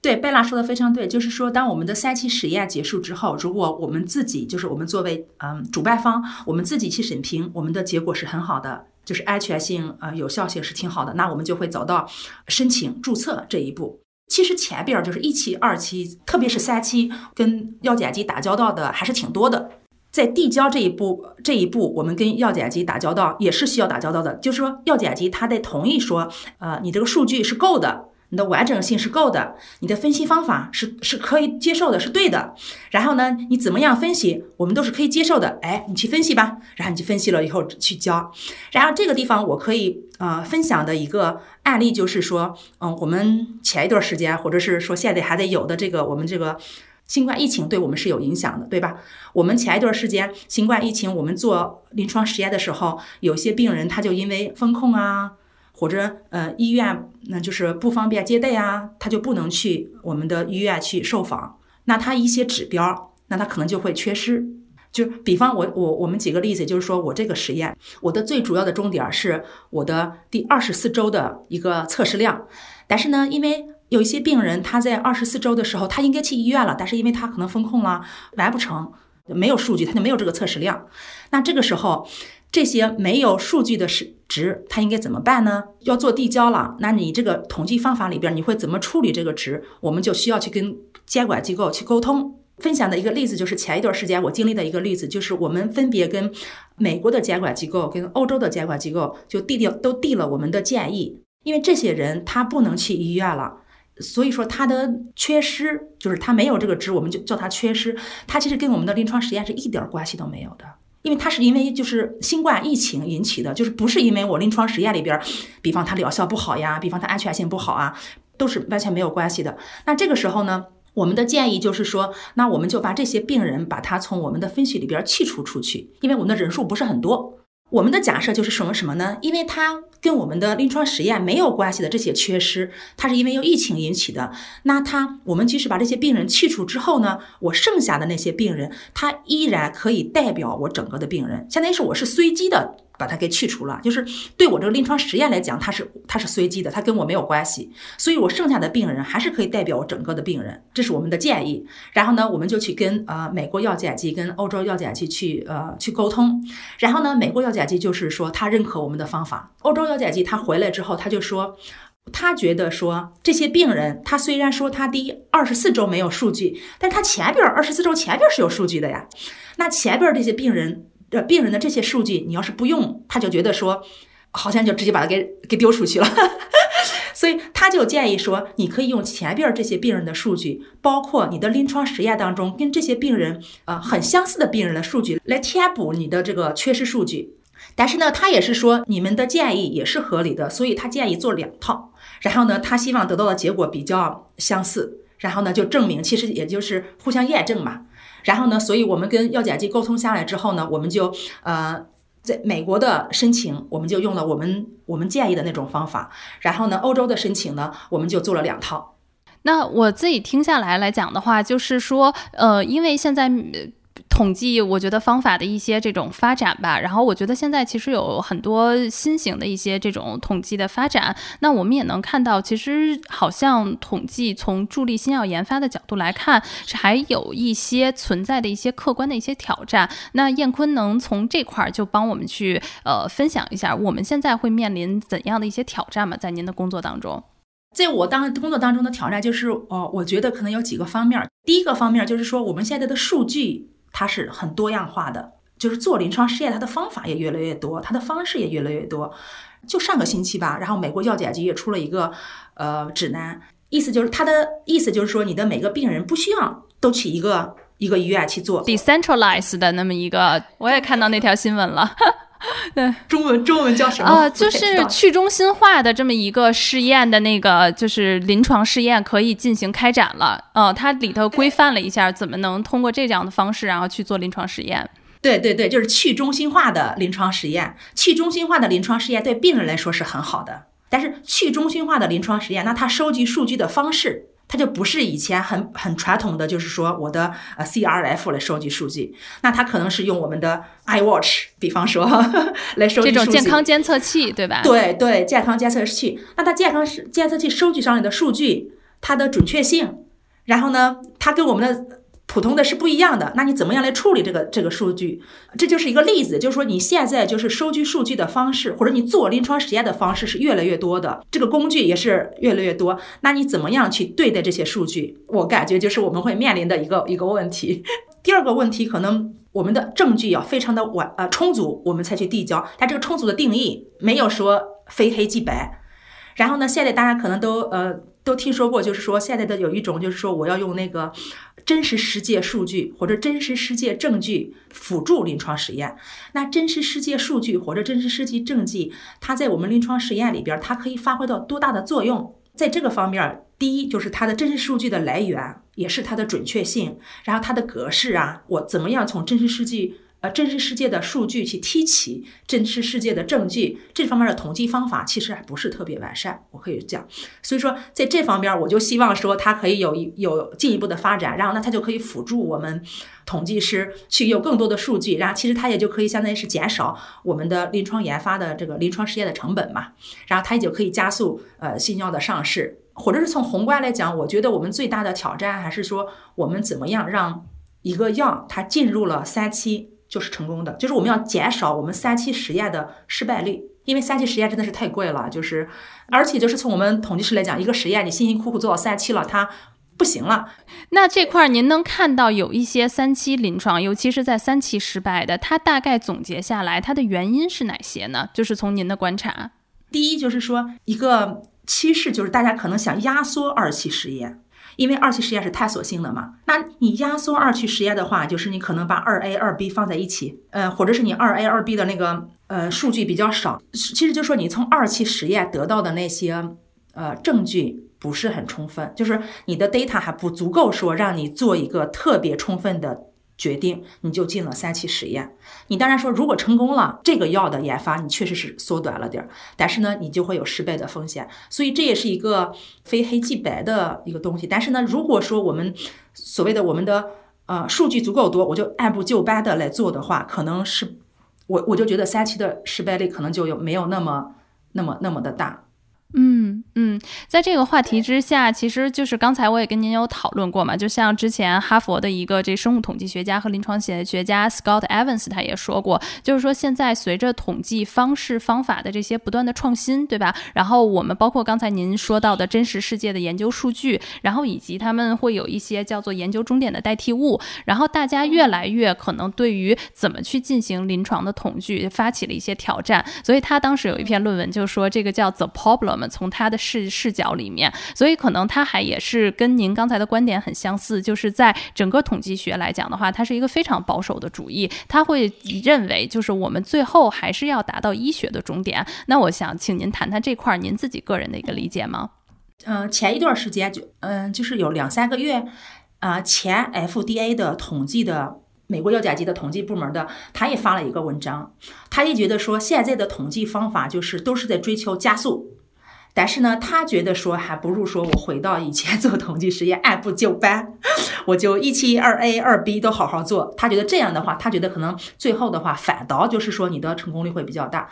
对，贝拉说的非常对，就是说，当我们的三期实验结束之后，如果我们自己就是我们作为嗯主办方，我们自己去审评，我们的结果是很好的，就是安全性呃有效性是挺好的，那我们就会走到申请注册这一步。其实前边就是一期、二期，特别是三期，跟药检机打交道的还是挺多的。在递交这一步，这一步我们跟药检机打交道也是需要打交道的，就是说药检机他得同意说，呃，你这个数据是够的。你的完整性是够的，你的分析方法是是可以接受的，是对的。然后呢，你怎么样分析，我们都是可以接受的。哎，你去分析吧。然后你去分析了以后去交。然后这个地方我可以呃分享的一个案例就是说，嗯，我们前一段时间或者是说现在还得有的这个我们这个新冠疫情对我们是有影响的，对吧？我们前一段时间新冠疫情，我们做临床实验的时候，有些病人他就因为风控啊。或者呃医院那就是不方便接待啊，他就不能去我们的医院去受访，那他一些指标，那他可能就会缺失。就比方我我我们举个例子，就是说我这个实验，我的最主要的重点是我的第二十四周的一个测试量，但是呢，因为有一些病人他在二十四周的时候他应该去医院了，但是因为他可能风控了完不成，没有数据，他就没有这个测试量。那这个时候。这些没有数据的是值，它应该怎么办呢？要做递交了，那你这个统计方法里边，你会怎么处理这个值？我们就需要去跟监管机构去沟通。分享的一个例子就是前一段时间我经历的一个例子，就是我们分别跟美国的监管机构、跟欧洲的监管机构就递掉都递了我们的建议，因为这些人他不能去医院了，所以说他的缺失就是他没有这个值，我们就叫他缺失，他其实跟我们的临床实验是一点关系都没有的。因为它是因为就是新冠疫情引起的，就是不是因为我临床实验里边，比方它疗效不好呀，比方它安全性不好啊，都是完全没有关系的。那这个时候呢，我们的建议就是说，那我们就把这些病人把它从我们的分析里边剔除出去，因为我们的人数不是很多。我们的假设就是什么什么呢？因为它跟我们的临床实验没有关系的这些缺失，它是因为由疫情引起的。那它，我们即使把这些病人去除之后呢，我剩下的那些病人，他依然可以代表我整个的病人，相当于是我是随机的。把它给去除了，就是对我这个临床实验来讲，它是它是随机的，它跟我没有关系，所以我剩下的病人还是可以代表我整个的病人，这是我们的建议。然后呢，我们就去跟呃美国药检局跟欧洲药检局去呃去沟通。然后呢，美国药检局就是说他认可我们的方法，欧洲药检局他回来之后他就说，他觉得说这些病人他虽然说他第二十四周没有数据，但他前边二十四周前边是有数据的呀，那前边这些病人。这病人的这些数据，你要是不用，他就觉得说，好像就直接把它给给丢出去了，所以他就建议说，你可以用前边这些病人的数据，包括你的临床实验当中跟这些病人呃很相似的病人的数据来填补你的这个缺失数据。但是呢，他也是说你们的建议也是合理的，所以他建议做两套，然后呢，他希望得到的结果比较相似，然后呢就证明其实也就是互相验证嘛。然后呢，所以我们跟药检局沟通下来之后呢，我们就呃，在美国的申请，我们就用了我们我们建议的那种方法。然后呢，欧洲的申请呢，我们就做了两套。那我自己听下来来讲的话，就是说，呃，因为现在。统计，我觉得方法的一些这种发展吧，然后我觉得现在其实有很多新型的一些这种统计的发展。那我们也能看到，其实好像统计从助力新药研发的角度来看，是还有一些存在的一些客观的一些挑战。那燕坤能从这块儿就帮我们去呃分享一下，我们现在会面临怎样的一些挑战吗？在您的工作当中，在我当工作当中的挑战就是哦，我觉得可能有几个方面。第一个方面就是说，我们现在的数据。它是很多样化的，就是做临床试验，它的方法也越来越多，它的方式也越来越多。就上个星期吧，然后美国药检局也出了一个呃指南，意思就是它的意思就是说，你的每个病人不需要都去一个一个医院去做，decentralized 的那么一个，我也看到那条新闻了。对，中文中文叫什么？啊，就是去中心化的这么一个试验的那个，就是临床试验可以进行开展了。呃，它里头规范了一下，怎么能通过这样的方式，然后去做临床实验。对对对，就是去中心化的临床实验。去中心化的临床试验对病人来说是很好的，但是去中心化的临床实验，那它收集数据的方式。它就不是以前很很传统的，就是说我的呃 CRF 来收集数据，那它可能是用我们的 iWatch，比方说来收集这种健康监测器，对吧？对对，健康监测器。那它健康是监测器收集上来的数据，它的准确性，然后呢，它跟我们的普通的是不一样的。那你怎么样来处理这个这个数据？这就是一个例子，就是说你现在就是收集数据的方式，或者你做临床实验的方式是越来越多的，这个工具也是越来越多。那你怎么样去对待这些数据？我感觉就是我们会面临的一个一个问题。第二个问题，可能我们的证据要非常的完呃充足，我们才去递交。但这个充足的定义没有说非黑即白。然后呢，现在大家可能都呃都听说过，就是说现在的有一种就是说我要用那个真实世界数据或者真实世界证据辅助临床实验。那真实世界数据或者真实世界证据，它在我们临床实验里边，它可以发挥到多大的作用？在这个方面，第一就是它的真实数据的来源，也是它的准确性，然后它的格式啊，我怎么样从真实世界呃真实世界的数据去提取真实世界的证据，这方面的统计方法其实还不是特别完善，我可以讲。所以说在这方面，我就希望说它可以有一有进一步的发展，然后呢，它就可以辅助我们统计师去有更多的数据，然后其实它也就可以相当于是减少我们的临床研发的这个临床实验的成本嘛，然后它也就可以加速呃新药的上市。或者是从宏观来讲，我觉得我们最大的挑战还是说，我们怎么样让一个药它进入了三期就是成功的，就是我们要减少我们三期实验的失败率，因为三期实验真的是太贵了，就是而且就是从我们统计师来讲，一个实验你辛辛苦苦做到三期了，它不行了。那这块您能看到有一些三期临床，尤其是在三期失败的，它大概总结下来，它的原因是哪些呢？就是从您的观察，第一就是说一个。趋势就是大家可能想压缩二期实验，因为二期实验是探索性的嘛。那你压缩二期实验的话，就是你可能把二 A 二 B 放在一起，呃，或者是你二 A 二 B 的那个呃数据比较少，其实就是说你从二期实验得到的那些呃证据不是很充分，就是你的 data 还不足够说让你做一个特别充分的。决定你就进了三期实验，你当然说如果成功了，这个药的研发你确实是缩短了点儿，但是呢，你就会有失败的风险，所以这也是一个非黑即白的一个东西。但是呢，如果说我们所谓的我们的呃数据足够多，我就按部就班的来做的话，可能是我我就觉得三期的失败率可能就有没有那么那么那么的大。嗯嗯，在这个话题之下，其实就是刚才我也跟您有讨论过嘛，就像之前哈佛的一个这生物统计学家和临床学学家 Scott Evans 他也说过，就是说现在随着统计方式方法的这些不断的创新，对吧？然后我们包括刚才您说到的真实世界的研究数据，然后以及他们会有一些叫做研究终点的代替物，然后大家越来越可能对于怎么去进行临床的统计发起了一些挑战，所以他当时有一篇论文就说这个叫 The Problem。从他的视视角里面，所以可能他还也是跟您刚才的观点很相似，就是在整个统计学来讲的话，它是一个非常保守的主义，他会认为就是我们最后还是要达到医学的终点。那我想请您谈谈这块儿您自己个人的一个理解吗？嗯，前一段时间就嗯，就是有两三个月啊，前 FDA 的统计的美国药检局的统计部门的，他也发了一个文章，他也觉得说现在的统计方法就是都是在追求加速。但是呢，他觉得说还不如说我回到以前 做统计实验，按部就班，我就一期二 A 二 B 都好好做。他觉得这样的话，他觉得可能最后的话反倒就是说你的成功率会比较大。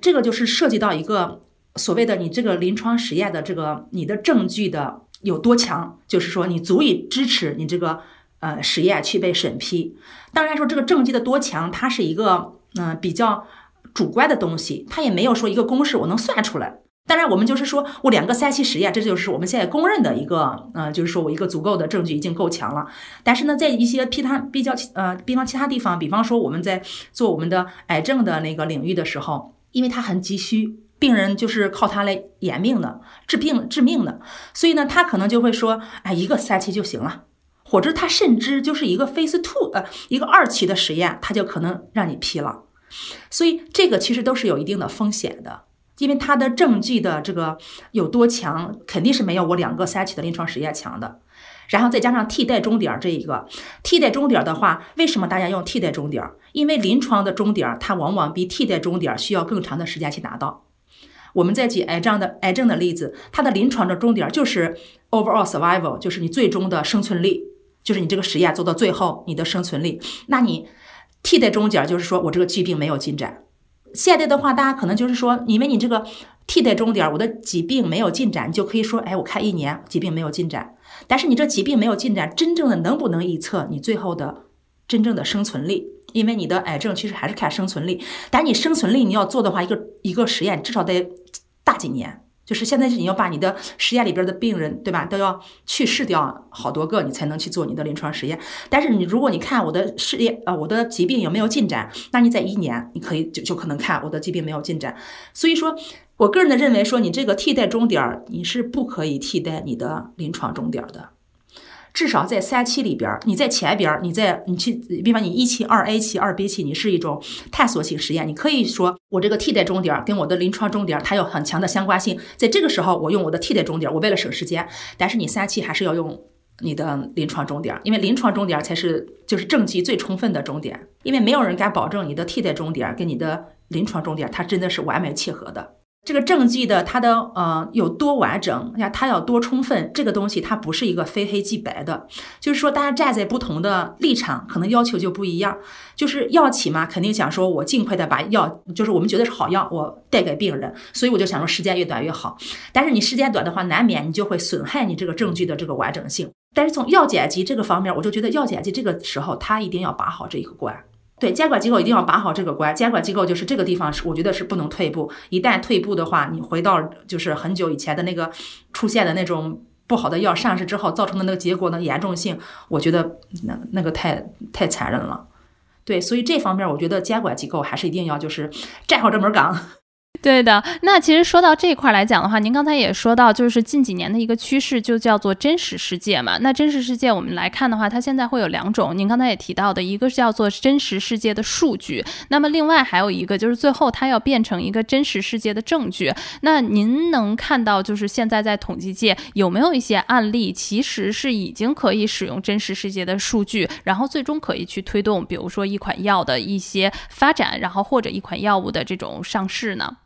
这个就是涉及到一个所谓的你这个临床实验的这个你的证据的有多强，就是说你足以支持你这个呃实验去被审批。当然说这个证据的多强，它是一个嗯比较主观的东西，它也没有说一个公式我能算出来。当然，我们就是说我两个三期实验，这就是我们现在公认的一个，呃，就是说我一个足够的证据已经够强了。但是呢，在一些其他比较，呃，比方其他地方，比方说我们在做我们的癌症的那个领域的时候，因为它很急需，病人就是靠它来延命的，治病致命的，所以呢，他可能就会说，哎，一个三期就行了，或者他甚至就是一个 phase two，呃，一个二期的实验，他就可能让你批了。所以这个其实都是有一定的风险的。因为它的证据的这个有多强，肯定是没有我两个三期的临床实验强的。然后再加上替代终点这一个，替代终点的话，为什么大家用替代终点？因为临床的终点它往往比替代终点需要更长的时间去达到。我们再举癌症的癌症的例子，它的临床的终点就是 overall survival，就是你最终的生存率，就是你这个实验做到最后你的生存率。那你替代终点就是说我这个疾病没有进展。现在的话，大家可能就是说，因为你这个替代终点，我的疾病没有进展，你就可以说，哎，我看一年疾病没有进展。但是你这疾病没有进展，真正的能不能预测你最后的真正的生存力？因为你的癌症其实还是看生存力，但你生存力你要做的话，一个一个实验至少得大几年。就是现在是你要把你的实验里边的病人，对吧，都要去世掉好多个，你才能去做你的临床实验。但是你如果你看我的试验，呃，我的疾病有没有进展，那你在一年你可以就就可能看我的疾病没有进展。所以说我个人的认为说，你这个替代终点你是不可以替代你的临床终点的。至少在三期里边，你在前边，你在你去，比方你一期、二 A 期、二 B 期，你是一种探索性实验，你可以说我这个替代终点跟我的临床终点它有很强的相关性，在这个时候我用我的替代终点，我为了省时间，但是你三期还是要用你的临床终点，因为临床终点才是就是证据最充分的。终点，因为没有人敢保证你的替代终点跟你的临床终点它真的是完美契合的。这个证据的它的呃有多完整呀？它要多充分？这个东西它不是一个非黑即白的，就是说大家站在不同的立场，可能要求就不一样。就是药企嘛，肯定想说我尽快的把药，就是我们觉得是好药，我带给病人，所以我就想说时间越短越好。但是你时间短的话，难免你就会损害你这个证据的这个完整性。但是从药检局这个方面，我就觉得药检局这个时候他一定要把好这一个关。对监管机构一定要把好这个关，监管机构就是这个地方是我觉得是不能退步，一旦退步的话，你回到就是很久以前的那个出现的那种不好的药上市之后造成的那个结果的严重性，我觉得那那个太太残忍了。对，所以这方面我觉得监管机构还是一定要就是站好这门岗。对的，那其实说到这块来讲的话，您刚才也说到，就是近几年的一个趋势，就叫做真实世界嘛。那真实世界我们来看的话，它现在会有两种。您刚才也提到的，一个是叫做真实世界的数据，那么另外还有一个就是最后它要变成一个真实世界的证据。那您能看到，就是现在在统计界有没有一些案例，其实是已经可以使用真实世界的数据，然后最终可以去推动，比如说一款药的一些发展，然后或者一款药物的这种上市呢？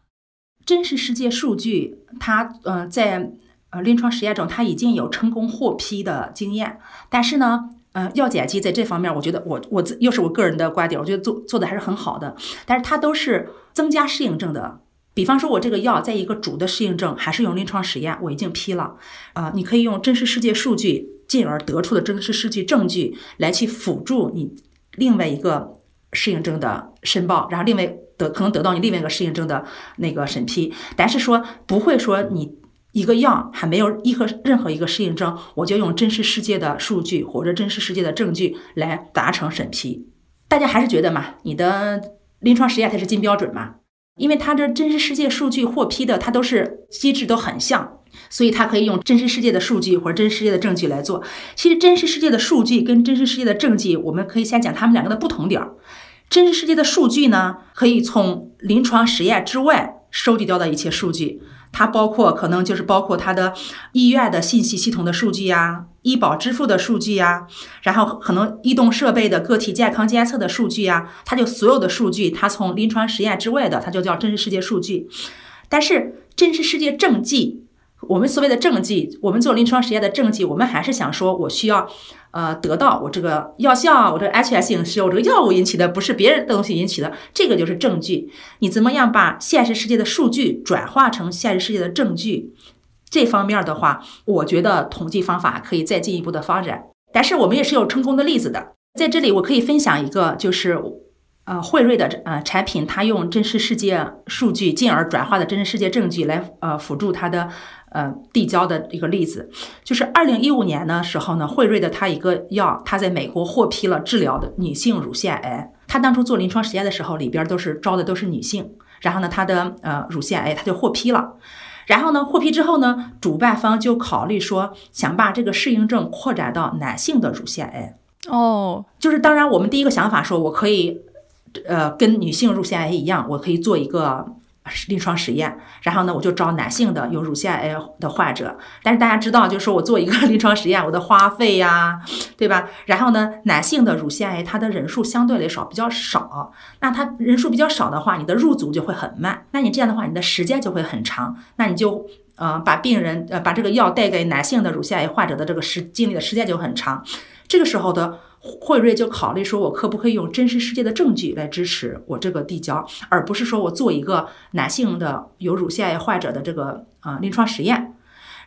真实世界数据，它呃在呃临床实验中，它已经有成功获批的经验。但是呢，呃药检机在这方面，我觉得我我又是我个人的观点，我觉得做做的还是很好的。但是它都是增加适应症的。比方说，我这个药在一个主的适应症，还是用临床实验，我已经批了。啊，你可以用真实世界数据，进而得出的真实世界证据来去辅助你另外一个适应症的申报，然后另外。得可能得到你另外一个适应症的那个审批，但是说不会说你一个药还没有一和任何一个适应症，我就用真实世界的数据或者真实世界的证据来达成审批。大家还是觉得嘛，你的临床实验才是金标准嘛？因为它这真实世界数据获批的，它都是机制都很像，所以它可以用真实世界的数据或者真实世界的证据来做。其实真实世界的数据跟真实世界的证据，我们可以先讲它们两个的不同点儿。真实世界的数据呢，可以从临床实验之外收集到的一切数据，它包括可能就是包括它的医院的信息系统的数据呀，医保支付的数据呀，然后可能移动设备的个体健康监测的数据呀，它就所有的数据，它从临床实验之外的，它就叫真实世界数据。但是真实世界证据。我们所谓的证据，我们做临床实验的证据，我们还是想说，我需要，呃，得到我这个药效，我这个安全性是由这个药物引起的，不是别人的东西引起的，这个就是证据。你怎么样把现实世界的数据转化成现实世界的证据？这方面的话，我觉得统计方法可以再进一步的发展。但是我们也是有成功的例子的，在这里我可以分享一个，就是。呃，惠瑞的呃产品，它用真实世界数据，进而转化的真实世界证据来呃辅助它的呃递交的一个例子，就是二零一五年的时候呢，惠瑞的他一个药，他在美国获批了治疗的女性乳腺癌。他当初做临床实验的时候，里边都是招的都是女性，然后呢，他的呃乳腺癌他就获批了。然后呢，获批之后呢，主办方就考虑说，想把这个适应症扩展到男性的乳腺癌。哦，就是当然，我们第一个想法说，我可以。呃，跟女性乳腺癌一样，我可以做一个临床实验，然后呢，我就招男性的有乳腺癌的患者。但是大家知道，就是说我做一个 临床实验，我的花费呀，对吧？然后呢，男性的乳腺癌它的人数相对来说比较少，那它人数比较少的话，你的入组就会很慢。那你这样的话，你的时间就会很长。那你就呃把病人呃把这个药带给男性的乳腺癌患者的这个时经历的时间就很长。这个时候的。惠瑞就考虑说，我可不可以用真实世界的证据来支持我这个递交，而不是说我做一个男性的有乳腺癌患者的这个啊临床实验。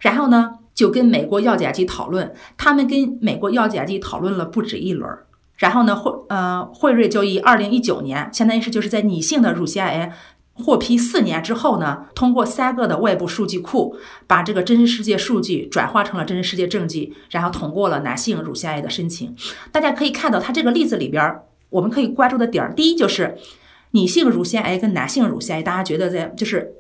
然后呢，就跟美国药检局讨论，他们跟美国药检局讨论了不止一轮。然后呢，惠呃惠瑞就以二零一九年，相当于是就是在女性的乳腺癌。获批四年之后呢，通过三个的外部数据库，把这个真实世界数据转化成了真实世界证据，然后通过了男性乳腺癌的申请。大家可以看到，它这个例子里边，我们可以关注的点儿，第一就是女性乳腺癌跟男性乳腺癌，大家觉得在就是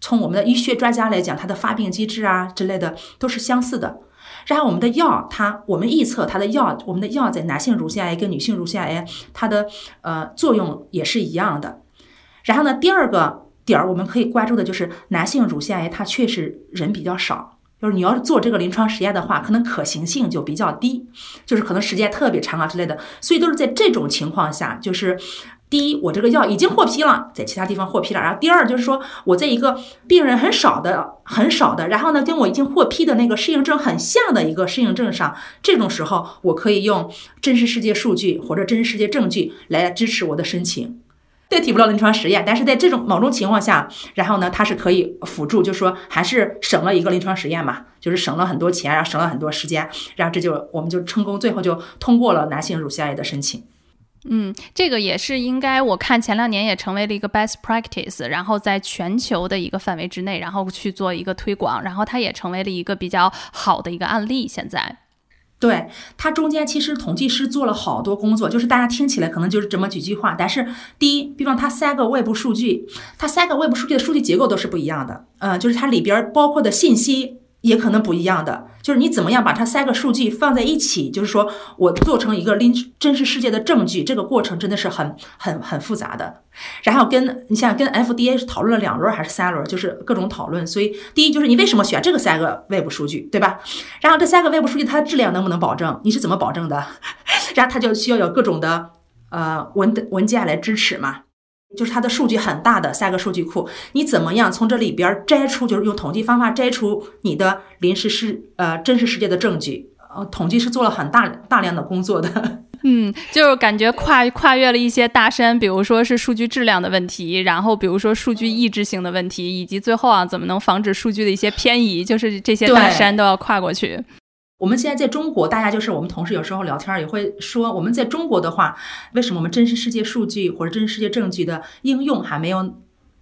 从我们的医学专家来讲，它的发病机制啊之类的都是相似的。然后我们的药，它我们预测它的药，我们的药在男性乳腺癌跟女性乳腺癌，它的呃作用也是一样的。然后呢，第二个点儿我们可以关注的就是男性乳腺癌，它确实人比较少，就是你要是做这个临床实验的话，可能可行性就比较低，就是可能时间特别长啊之类的。所以都是在这种情况下，就是第一，我这个药已经获批了，在其他地方获批了，然后第二就是说我在一个病人很少的、很少的，然后呢跟我已经获批的那个适应症很像的一个适应症上，这种时候我可以用真实世界数据或者真实世界证据来支持我的申请。代替不了临床实验，但是在这种某种情况下，然后呢，它是可以辅助，就是说还是省了一个临床实验嘛，就是省了很多钱，然后省了很多时间，然后这就我们就成功，最后就通过了男性乳腺癌的申请。嗯，这个也是应该，我看前两年也成为了一个 best practice，然后在全球的一个范围之内，然后去做一个推广，然后它也成为了一个比较好的一个案例，现在。对它中间其实统计师做了好多工作，就是大家听起来可能就是这么几句话，但是第一，比方它三个外部数据，它三个外部数据的数据结构都是不一样的，嗯，就是它里边包括的信息。也可能不一样的，就是你怎么样把它三个数据放在一起，就是说我做成一个拎真实世界的证据，这个过程真的是很很很复杂的。然后跟你像跟 FDA 是讨论了两轮还是三轮，就是各种讨论。所以第一就是你为什么选这个三个外部数据，对吧？然后这三个外部数据它的质量能不能保证？你是怎么保证的？然后它就需要有各种的呃文文件来支持嘛。就是它的数据很大的三个数据库，你怎么样从这里边摘出，就是用统计方法摘出你的临时世呃真实世界的证据？呃，统计是做了很大大量的工作的。嗯，就是感觉跨跨越了一些大山，比如说是数据质量的问题，然后比如说数据抑制性的问题，以及最后啊怎么能防止数据的一些偏移，就是这些大山都要跨过去。我们现在在中国，大家就是我们同事有时候聊天也会说，我们在中国的话，为什么我们真实世界数据或者真实世界证据的应用还没有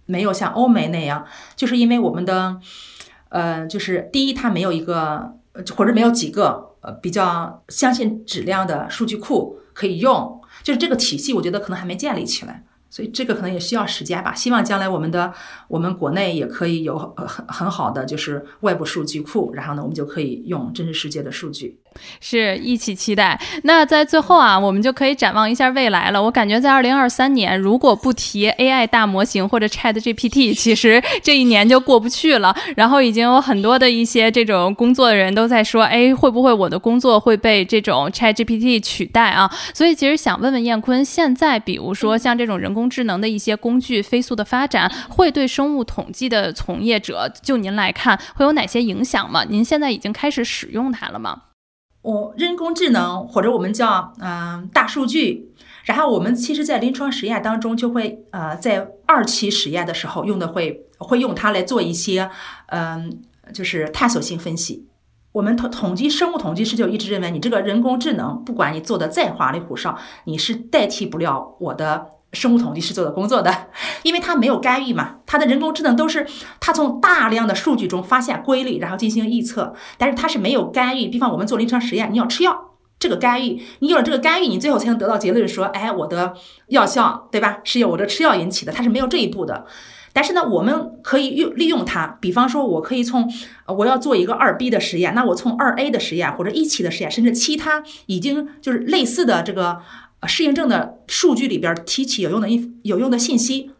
没有像欧美那样？就是因为我们的，呃，就是第一，它没有一个或者没有几个呃比较相信质量的数据库可以用，就是这个体系，我觉得可能还没建立起来。所以这个可能也需要时间吧。希望将来我们的我们国内也可以有很很好的就是外部数据库，然后呢，我们就可以用真实世界的数据。是一起期待。那在最后啊，我们就可以展望一下未来了。我感觉在二零二三年，如果不提 AI 大模型或者 Chat GPT，其实这一年就过不去了。然后已经有很多的一些这种工作的人都在说，哎，会不会我的工作会被这种 Chat GPT 取代啊？所以其实想问问燕坤，现在比如说像这种人工智能的一些工具飞速的发展，会对生物统计的从业者，就您来看会有哪些影响吗？您现在已经开始使用它了吗？我人工智能或者我们叫嗯大数据，然后我们其实，在临床实验当中就会呃在二期实验的时候用的会会用它来做一些嗯就是探索性分析。我们统统计生物统计师就一直认为，你这个人工智能不管你做的再花里胡哨，你是代替不了我的。生物统计师做的工作的，因为他没有干预嘛，他的人工智能都是他从大量的数据中发现规律，然后进行预测，但是他是没有干预。比方我们做临床实验，你要吃药，这个干预，你有了这个干预，你最后才能得到结论说，哎，我的药效，对吧？是由我的吃药引起的，它是没有这一步的。但是呢，我们可以用利用它，比方说，我可以从我要做一个二 B 的实验，那我从二 A 的实验或者一期的实验，甚至其他已经就是类似的这个。适应症的数据里边提取有用的一有用的信息，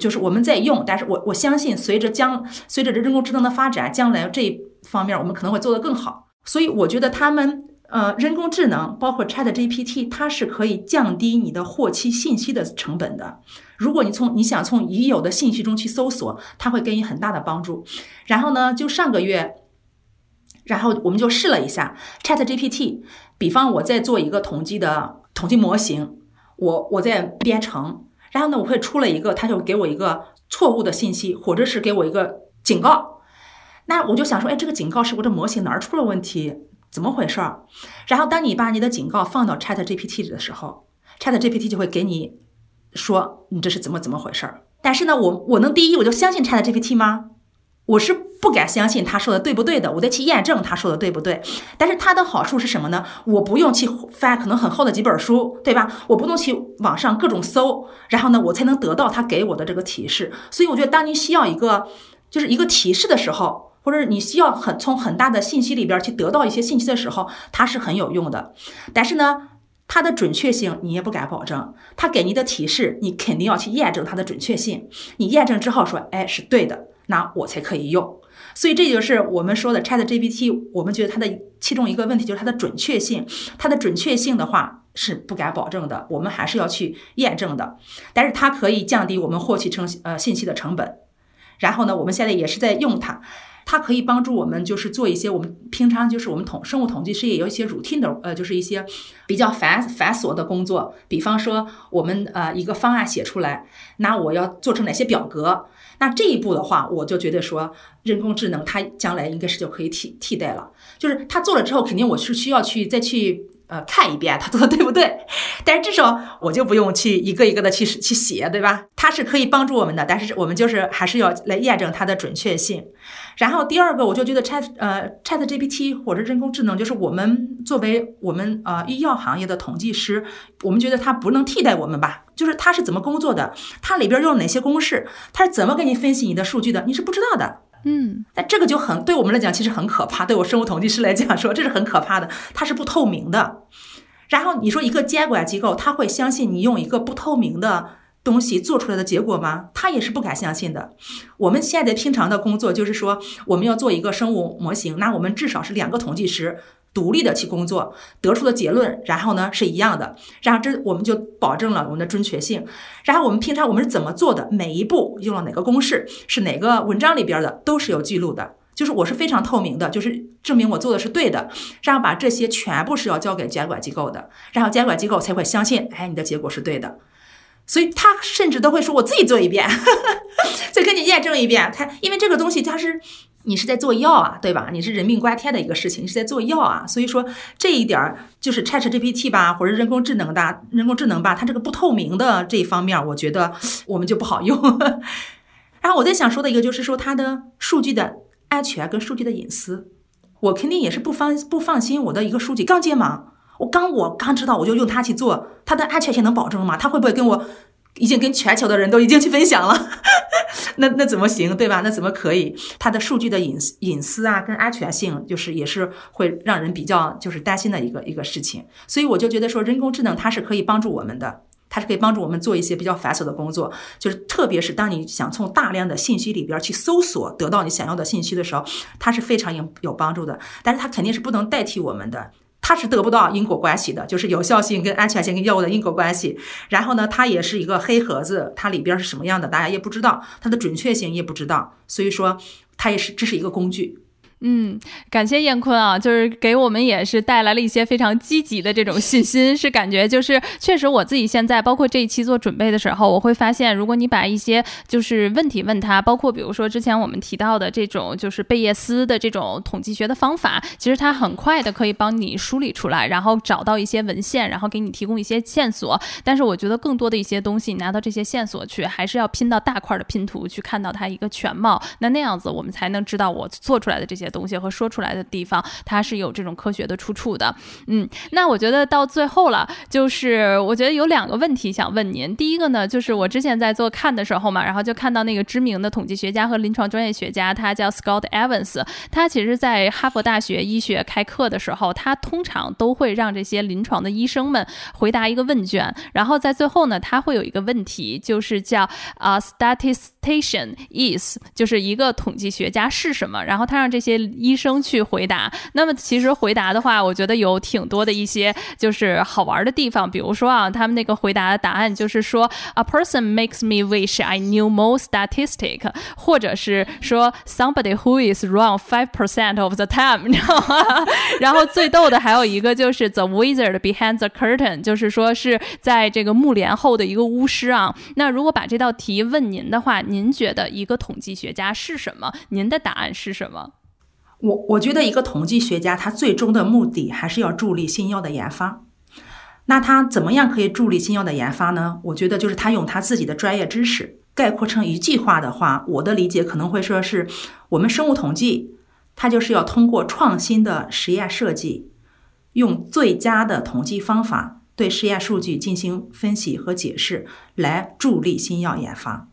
就是我们在用，但是我我相信随着将随着人工智能的发展，将来这一方面我们可能会做得更好。所以我觉得他们呃人工智能包括 Chat GPT，它是可以降低你的获取信息的成本的。如果你从你想从已有的信息中去搜索，它会给你很大的帮助。然后呢，就上个月，然后我们就试了一下 Chat GPT，比方我在做一个统计的。统计模型，我我在编程，然后呢，我会出了一个，他就给我一个错误的信息，或者是给我一个警告。那我就想说，哎，这个警告是我这模型哪儿出了问题？怎么回事儿？然后当你把你的警告放到 Chat GPT 的时候，Chat GPT 就会给你说你这是怎么怎么回事儿。但是呢，我我能第一我就相信 Chat GPT 吗？我是不敢相信他说的对不对的，我得去验证他说的对不对。但是它的好处是什么呢？我不用去翻可能很厚的几本书，对吧？我不用去网上各种搜，然后呢，我才能得到他给我的这个提示。所以我觉得，当你需要一个就是一个提示的时候，或者你需要很从很大的信息里边去得到一些信息的时候，它是很有用的。但是呢，它的准确性你也不敢保证。它给你的提示，你肯定要去验证它的准确性。你验证之后说，哎，是对的。那我才可以用，所以这就是我们说的 Chat GPT。我们觉得它的其中一个问题就是它的准确性，它的准确性的话是不敢保证的，我们还是要去验证的。但是它可以降低我们获取成呃信息的成本。然后呢，我们现在也是在用它。它可以帮助我们，就是做一些我们平常就是我们统生物统计师也有一些 routine 的，呃，就是一些比较繁繁琐的工作。比方说，我们呃一个方案写出来，那我要做成哪些表格？那这一步的话，我就觉得说人工智能它将来应该是就可以替替代了。就是它做了之后，肯定我是需要去再去。呃，看一遍它做的对不对？但是至少我就不用去一个一个的去去写，对吧？它是可以帮助我们的，但是我们就是还是要来验证它的准确性。然后第二个，我就觉得 Chat 呃 Chat GPT 或者人工智能，就是我们作为我们呃医药行业的统计师，我们觉得它不能替代我们吧？就是它是怎么工作的？它里边用哪些公式？它是怎么给你分析你的数据的？你是不知道的。嗯，那这个就很对我们来讲，其实很可怕。对我生物统计师来讲，说这是很可怕的，它是不透明的。然后你说一个监管机构，他会相信你用一个不透明的东西做出来的结果吗？他也是不敢相信的。我们现在平常的工作就是说，我们要做一个生物模型，那我们至少是两个统计师。独立的去工作，得出的结论，然后呢是一样的，然后这我们就保证了我们的准确性。然后我们平常我们是怎么做的，每一步用了哪个公式，是哪个文章里边的，都是有记录的。就是我是非常透明的，就是证明我做的是对的。然后把这些全部是要交给监管机构的，然后监管机构才会相信，哎，你的结果是对的。所以他甚至都会说，我自己做一遍，再跟你验证一遍。他因为这个东西它是。你是在做药啊，对吧？你是人命关天的一个事情，你是在做药啊，所以说这一点儿就是 Chat GPT 吧，或者人工智能的人工智能吧，它这个不透明的这一方面，我觉得我们就不好用。然后我在想说的一个就是说，它的数据的安全跟数据的隐私，我肯定也是不放不放心我的一个数据刚接忙，我刚我刚知道我就用它去做，它的安全性能保证吗？它会不会跟我？已经跟全球的人都已经去分享了，那那怎么行，对吧？那怎么可以？它的数据的隐隐私啊，跟安全性，就是也是会让人比较就是担心的一个一个事情。所以我就觉得说，人工智能它是可以帮助我们的，它是可以帮助我们做一些比较繁琐的工作，就是特别是当你想从大量的信息里边去搜索得到你想要的信息的时候，它是非常有有帮助的。但是它肯定是不能代替我们的。它是得不到因果关系的，就是有效性跟安全性跟药物的因果关系。然后呢，它也是一个黑盒子，它里边是什么样的，大家也不知道，它的准确性也不知道。所以说，它也是这是一个工具。嗯，感谢燕坤啊，就是给我们也是带来了一些非常积极的这种信心，是感觉就是确实我自己现在包括这一期做准备的时候，我会发现，如果你把一些就是问题问他，包括比如说之前我们提到的这种就是贝叶斯的这种统计学的方法，其实它很快的可以帮你梳理出来，然后找到一些文献，然后给你提供一些线索。但是我觉得更多的一些东西，拿到这些线索去，还是要拼到大块的拼图去看到它一个全貌，那那样子我们才能知道我做出来的这些。东西和说出来的地方，它是有这种科学的出处的。嗯，那我觉得到最后了，就是我觉得有两个问题想问您。第一个呢，就是我之前在做看的时候嘛，然后就看到那个知名的统计学家和临床专业学家，他叫 Scott Evans，他其实在哈佛大学医学开课的时候，他通常都会让这些临床的医生们回答一个问卷，然后在最后呢，他会有一个问题，就是叫啊 statistic tation is，就是一个统计学家是什么，然后他让这些医生去回答。那么其实回答的话，我觉得有挺多的一些就是好玩的地方，比如说啊，他们那个回答的答案就是说，a person makes me wish I knew more statistic，或者是说 somebody who is wrong five percent of the time，你知道吗？然后最逗的还有一个就是 the wizard behind the curtain，就是说是在这个幕帘后的一个巫师啊。那如果把这道题问您的话，您您觉得一个统计学家是什么？您的答案是什么？我我觉得一个统计学家，他最终的目的还是要助力新药的研发。那他怎么样可以助力新药的研发呢？我觉得就是他用他自己的专业知识概括成一句话的话，我的理解可能会说是我们生物统计，它就是要通过创新的实验设计，用最佳的统计方法对实验数据进行分析和解释，来助力新药研发。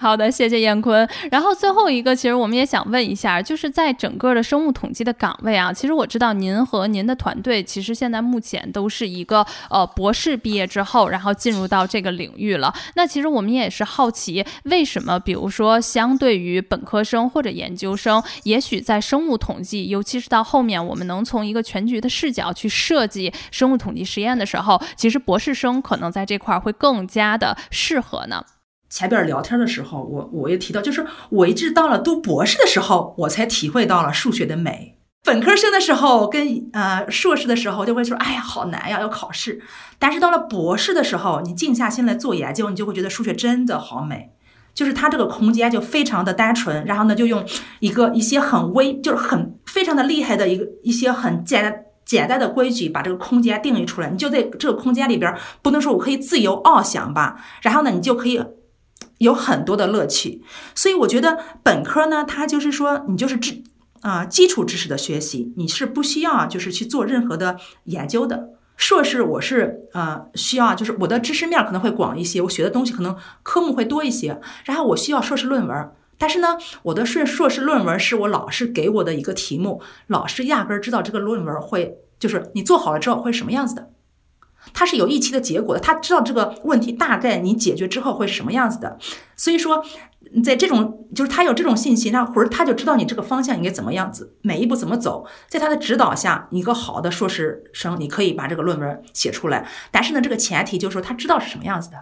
好的，谢谢燕坤。然后最后一个，其实我们也想问一下，就是在整个的生物统计的岗位啊，其实我知道您和您的团队，其实现在目前都是一个呃博士毕业之后，然后进入到这个领域了。那其实我们也是好奇，为什么比如说相对于本科生或者研究生，也许在生物统计，尤其是到后面我们能从一个全局的视角去设计生物统计实验的时候，其实博士生可能在这块儿会更加的适合呢？前边聊天的时候，我我也提到，就是我一直到了读博士的时候，我才体会到了数学的美。本科生的时候跟呃硕士的时候就会说，哎呀，好难呀，要考试。但是到了博士的时候，你静下心来做研究，你就会觉得数学真的好美。就是它这个空间就非常的单纯，然后呢，就用一个一些很微，就是很非常的厉害的一个一些很简单简单的规矩，把这个空间定义出来。你就在这个空间里边，不能说我可以自由翱翔吧，然后呢，你就可以。有很多的乐趣，所以我觉得本科呢，它就是说你就是知啊基础知识的学习，你是不需要就是去做任何的研究的。硕士我是呃需要就是我的知识面可能会广一些，我学的东西可能科目会多一些，然后我需要硕士论文，但是呢，我的硕硕士论文是我老师给我的一个题目，老师压根儿知道这个论文会就是你做好了之后会什么样子的。他是有预期的结果的，他知道这个问题大概你解决之后会是什么样子的，所以说，在这种就是他有这种信息，那或者他就知道你这个方向应该怎么样子，每一步怎么走，在他的指导下，一个好的硕士生你可以把这个论文写出来。但是呢，这个前提就是说他知道是什么样子的。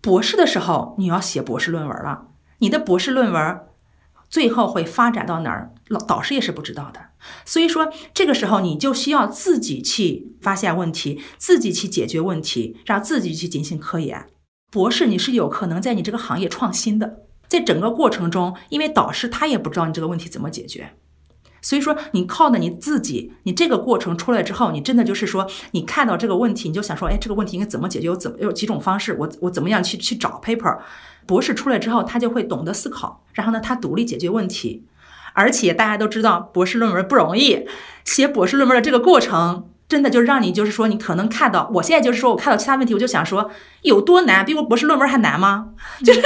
博士的时候你要写博士论文了，你的博士论文。最后会发展到哪儿，老导师也是不知道的。所以说，这个时候你就需要自己去发现问题，自己去解决问题，让自己去进行科研。博士你是有可能在你这个行业创新的，在整个过程中，因为导师他也不知道你这个问题怎么解决，所以说你靠的你自己，你这个过程出来之后，你真的就是说，你看到这个问题，你就想说，哎，这个问题应该怎么解决？有怎么有几种方式？我我怎么样去去找 paper？博士出来之后，他就会懂得思考，然后呢，他独立解决问题。而且大家都知道，博士论文不容易，写博士论文的这个过程，真的就是让你就是说，你可能看到，我现在就是说我看到其他问题，我就想说有多难，比我博士论文还难吗？就是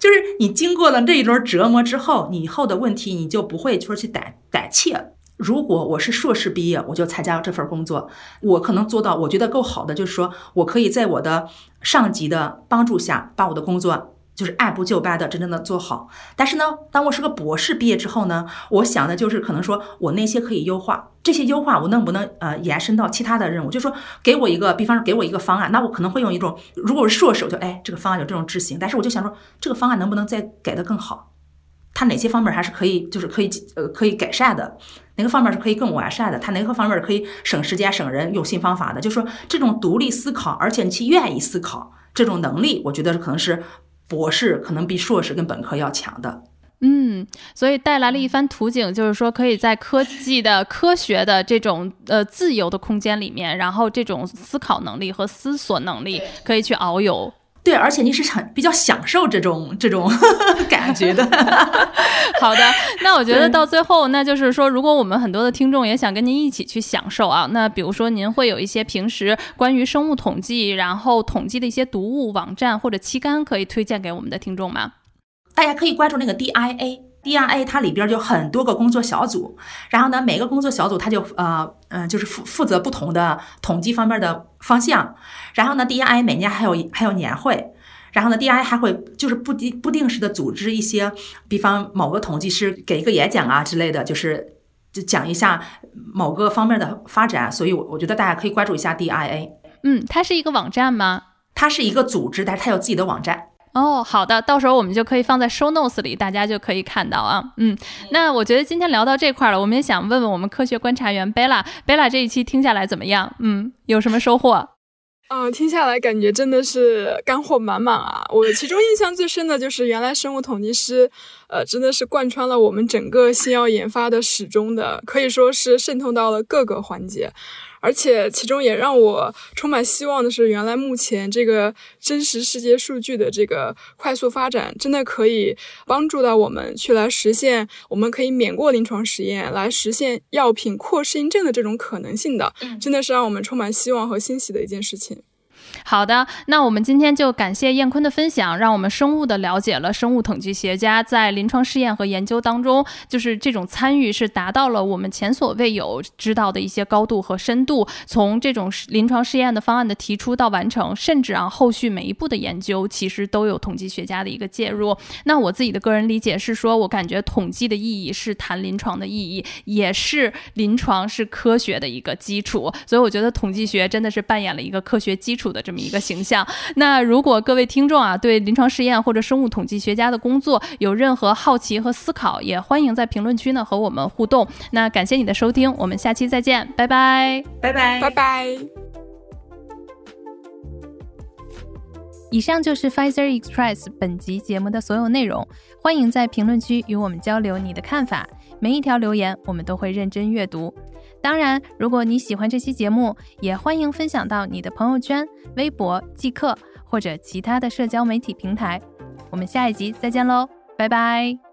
就是你经过了这一轮折磨之后，你以后的问题你就不会说去胆胆怯了。如果我是硕士毕业，我就参加这份工作，我可能做到，我觉得够好的，就是说我可以在我的上级的帮助下，把我的工作就是按部就班的真正的做好。但是呢，当我是个博士毕业之后呢，我想的就是可能说我那些可以优化，这些优化我能不能呃延伸到其他的任务？就说给我一个，比方说给我一个方案，那我可能会用一种，如果是硕士，我就哎这个方案有这种执行，但是我就想说这个方案能不能再改得更好？它哪些方面还是可以，就是可以呃可以改善的，哪个方面是可以更完善的？它哪个方面可以省时间、省人、用新方法的？就是说这种独立思考，而且你去愿意思考这种能力，我觉得可能是博士可能比硕士跟本科要强的。嗯，所以带来了一番图景，就是说可以在科技的科学的这种呃自由的空间里面，然后这种思考能力和思索能力可以去遨游。对，而且你是很比较享受这种这种 感觉的。好的，那我觉得到最后，那就是说，如果我们很多的听众也想跟您一起去享受啊，那比如说您会有一些平时关于生物统计，然后统计的一些读物网站或者期刊可以推荐给我们的听众吗？大家可以关注那个 DIA。D.R.A. 它里边就很多个工作小组，然后呢，每个工作小组它就呃嗯，就是负负责不同的统计方面的方向。然后呢，D.R.A. 每年还有还有年会。然后呢，DI 还会就是不定不定时的组织一些，比方某个统计师给一个演讲啊之类的，就是就讲一下某个方面的发展。所以，我我觉得大家可以关注一下 DIA。嗯，它是一个网站吗？它是一个组织，但是它有自己的网站。哦，好的，到时候我们就可以放在 show notes 里，大家就可以看到啊。嗯，那我觉得今天聊到这块了，我们也想问问我们科学观察员贝拉，贝拉这一期听下来怎么样？嗯，有什么收获？嗯，听下来感觉真的是干货满满啊！我其中印象最深的就是原来生物统计师，呃，真的是贯穿了我们整个新药研发的始终的，可以说是渗透到了各个环节。而且其中也让我充满希望的是，原来目前这个真实世界数据的这个快速发展，真的可以帮助到我们去来实现，我们可以免过临床实验，来实现药品扩适应症的这种可能性的，真的是让我们充满希望和欣喜的一件事情。好的，那我们今天就感谢燕坤的分享，让我们生物的了解了生物统计学家在临床试验和研究当中，就是这种参与是达到了我们前所未有知道的一些高度和深度。从这种临床试验的方案的提出到完成，甚至啊后续每一步的研究，其实都有统计学家的一个介入。那我自己的个人理解是说，我感觉统计的意义是谈临床的意义，也是临床是科学的一个基础。所以我觉得统计学真的是扮演了一个科学基础的。这么一个形象。那如果各位听众啊，对临床试验或者生物统计学家的工作有任何好奇和思考，也欢迎在评论区呢和我们互动。那感谢你的收听，我们下期再见，拜拜，拜拜，拜拜。以上就是 Pfizer Express 本集节目的所有内容，欢迎在评论区与我们交流你的看法，每一条留言我们都会认真阅读。当然，如果你喜欢这期节目，也欢迎分享到你的朋友圈、微博、即刻或者其他的社交媒体平台。我们下一集再见喽，拜拜。